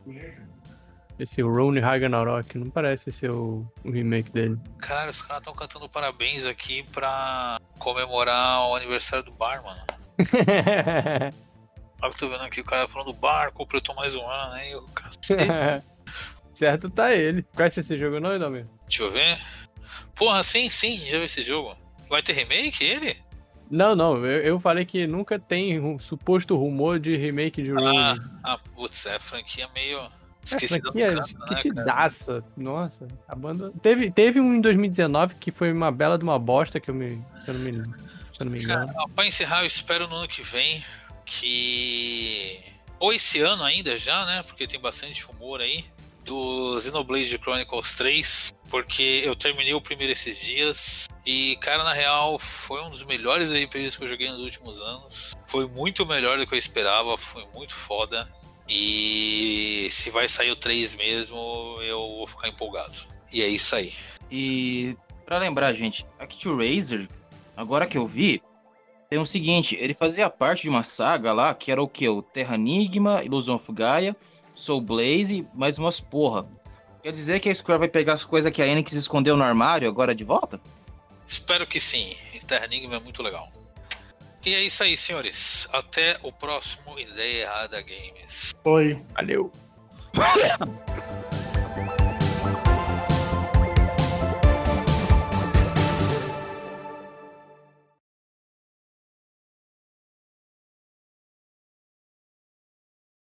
Esse Rune Ragnarok, não parece ser o, o remake dele. Caralho, os caras estão cantando parabéns aqui pra comemorar o aniversário do bar, mano. Olha que eu tô vendo aqui o cara falando do bar, completou mais um ano, hein? Eu, cacete. certo tá ele. Conhece esse jogo não, Edomir? Deixa eu ver. Porra, sim, sim, já vi esse jogo. Vai ter remake ele? Não, não, eu, eu falei que nunca tem um suposto rumor de remake de Rune. Ah, ah, putz, é franquia meio esquecida Essa aqui é do canto, né, esquecidaça. Nossa, a banda. Teve, teve um em 2019 que foi uma bela de uma bosta que eu me. Se eu não me, se eu não me engano. Cara, pra encerrar, eu espero no ano que vem que. Ou esse ano ainda já, né? Porque tem bastante rumor aí. Do Xenoblade Chronicles 3. Porque eu terminei o primeiro esses dias. E, cara, na real, foi um dos melhores RPGs que eu joguei nos últimos anos. Foi muito melhor do que eu esperava. Foi muito foda. E se vai sair o 3 mesmo, eu vou ficar empolgado. E é isso aí. E pra lembrar, gente, ActRaiser, agora que eu vi, tem o seguinte, ele fazia parte de uma saga lá, que era o que? O Terra Enigma, Illusion of Gaia, Soul Blaze, mais umas porra. Quer dizer que a Square vai pegar as coisas que a Enix escondeu no armário agora de volta? Espero que sim. Terra Enigma é muito legal. E é isso aí, senhores. Até o próximo Ideia Errada Games. Oi. Valeu.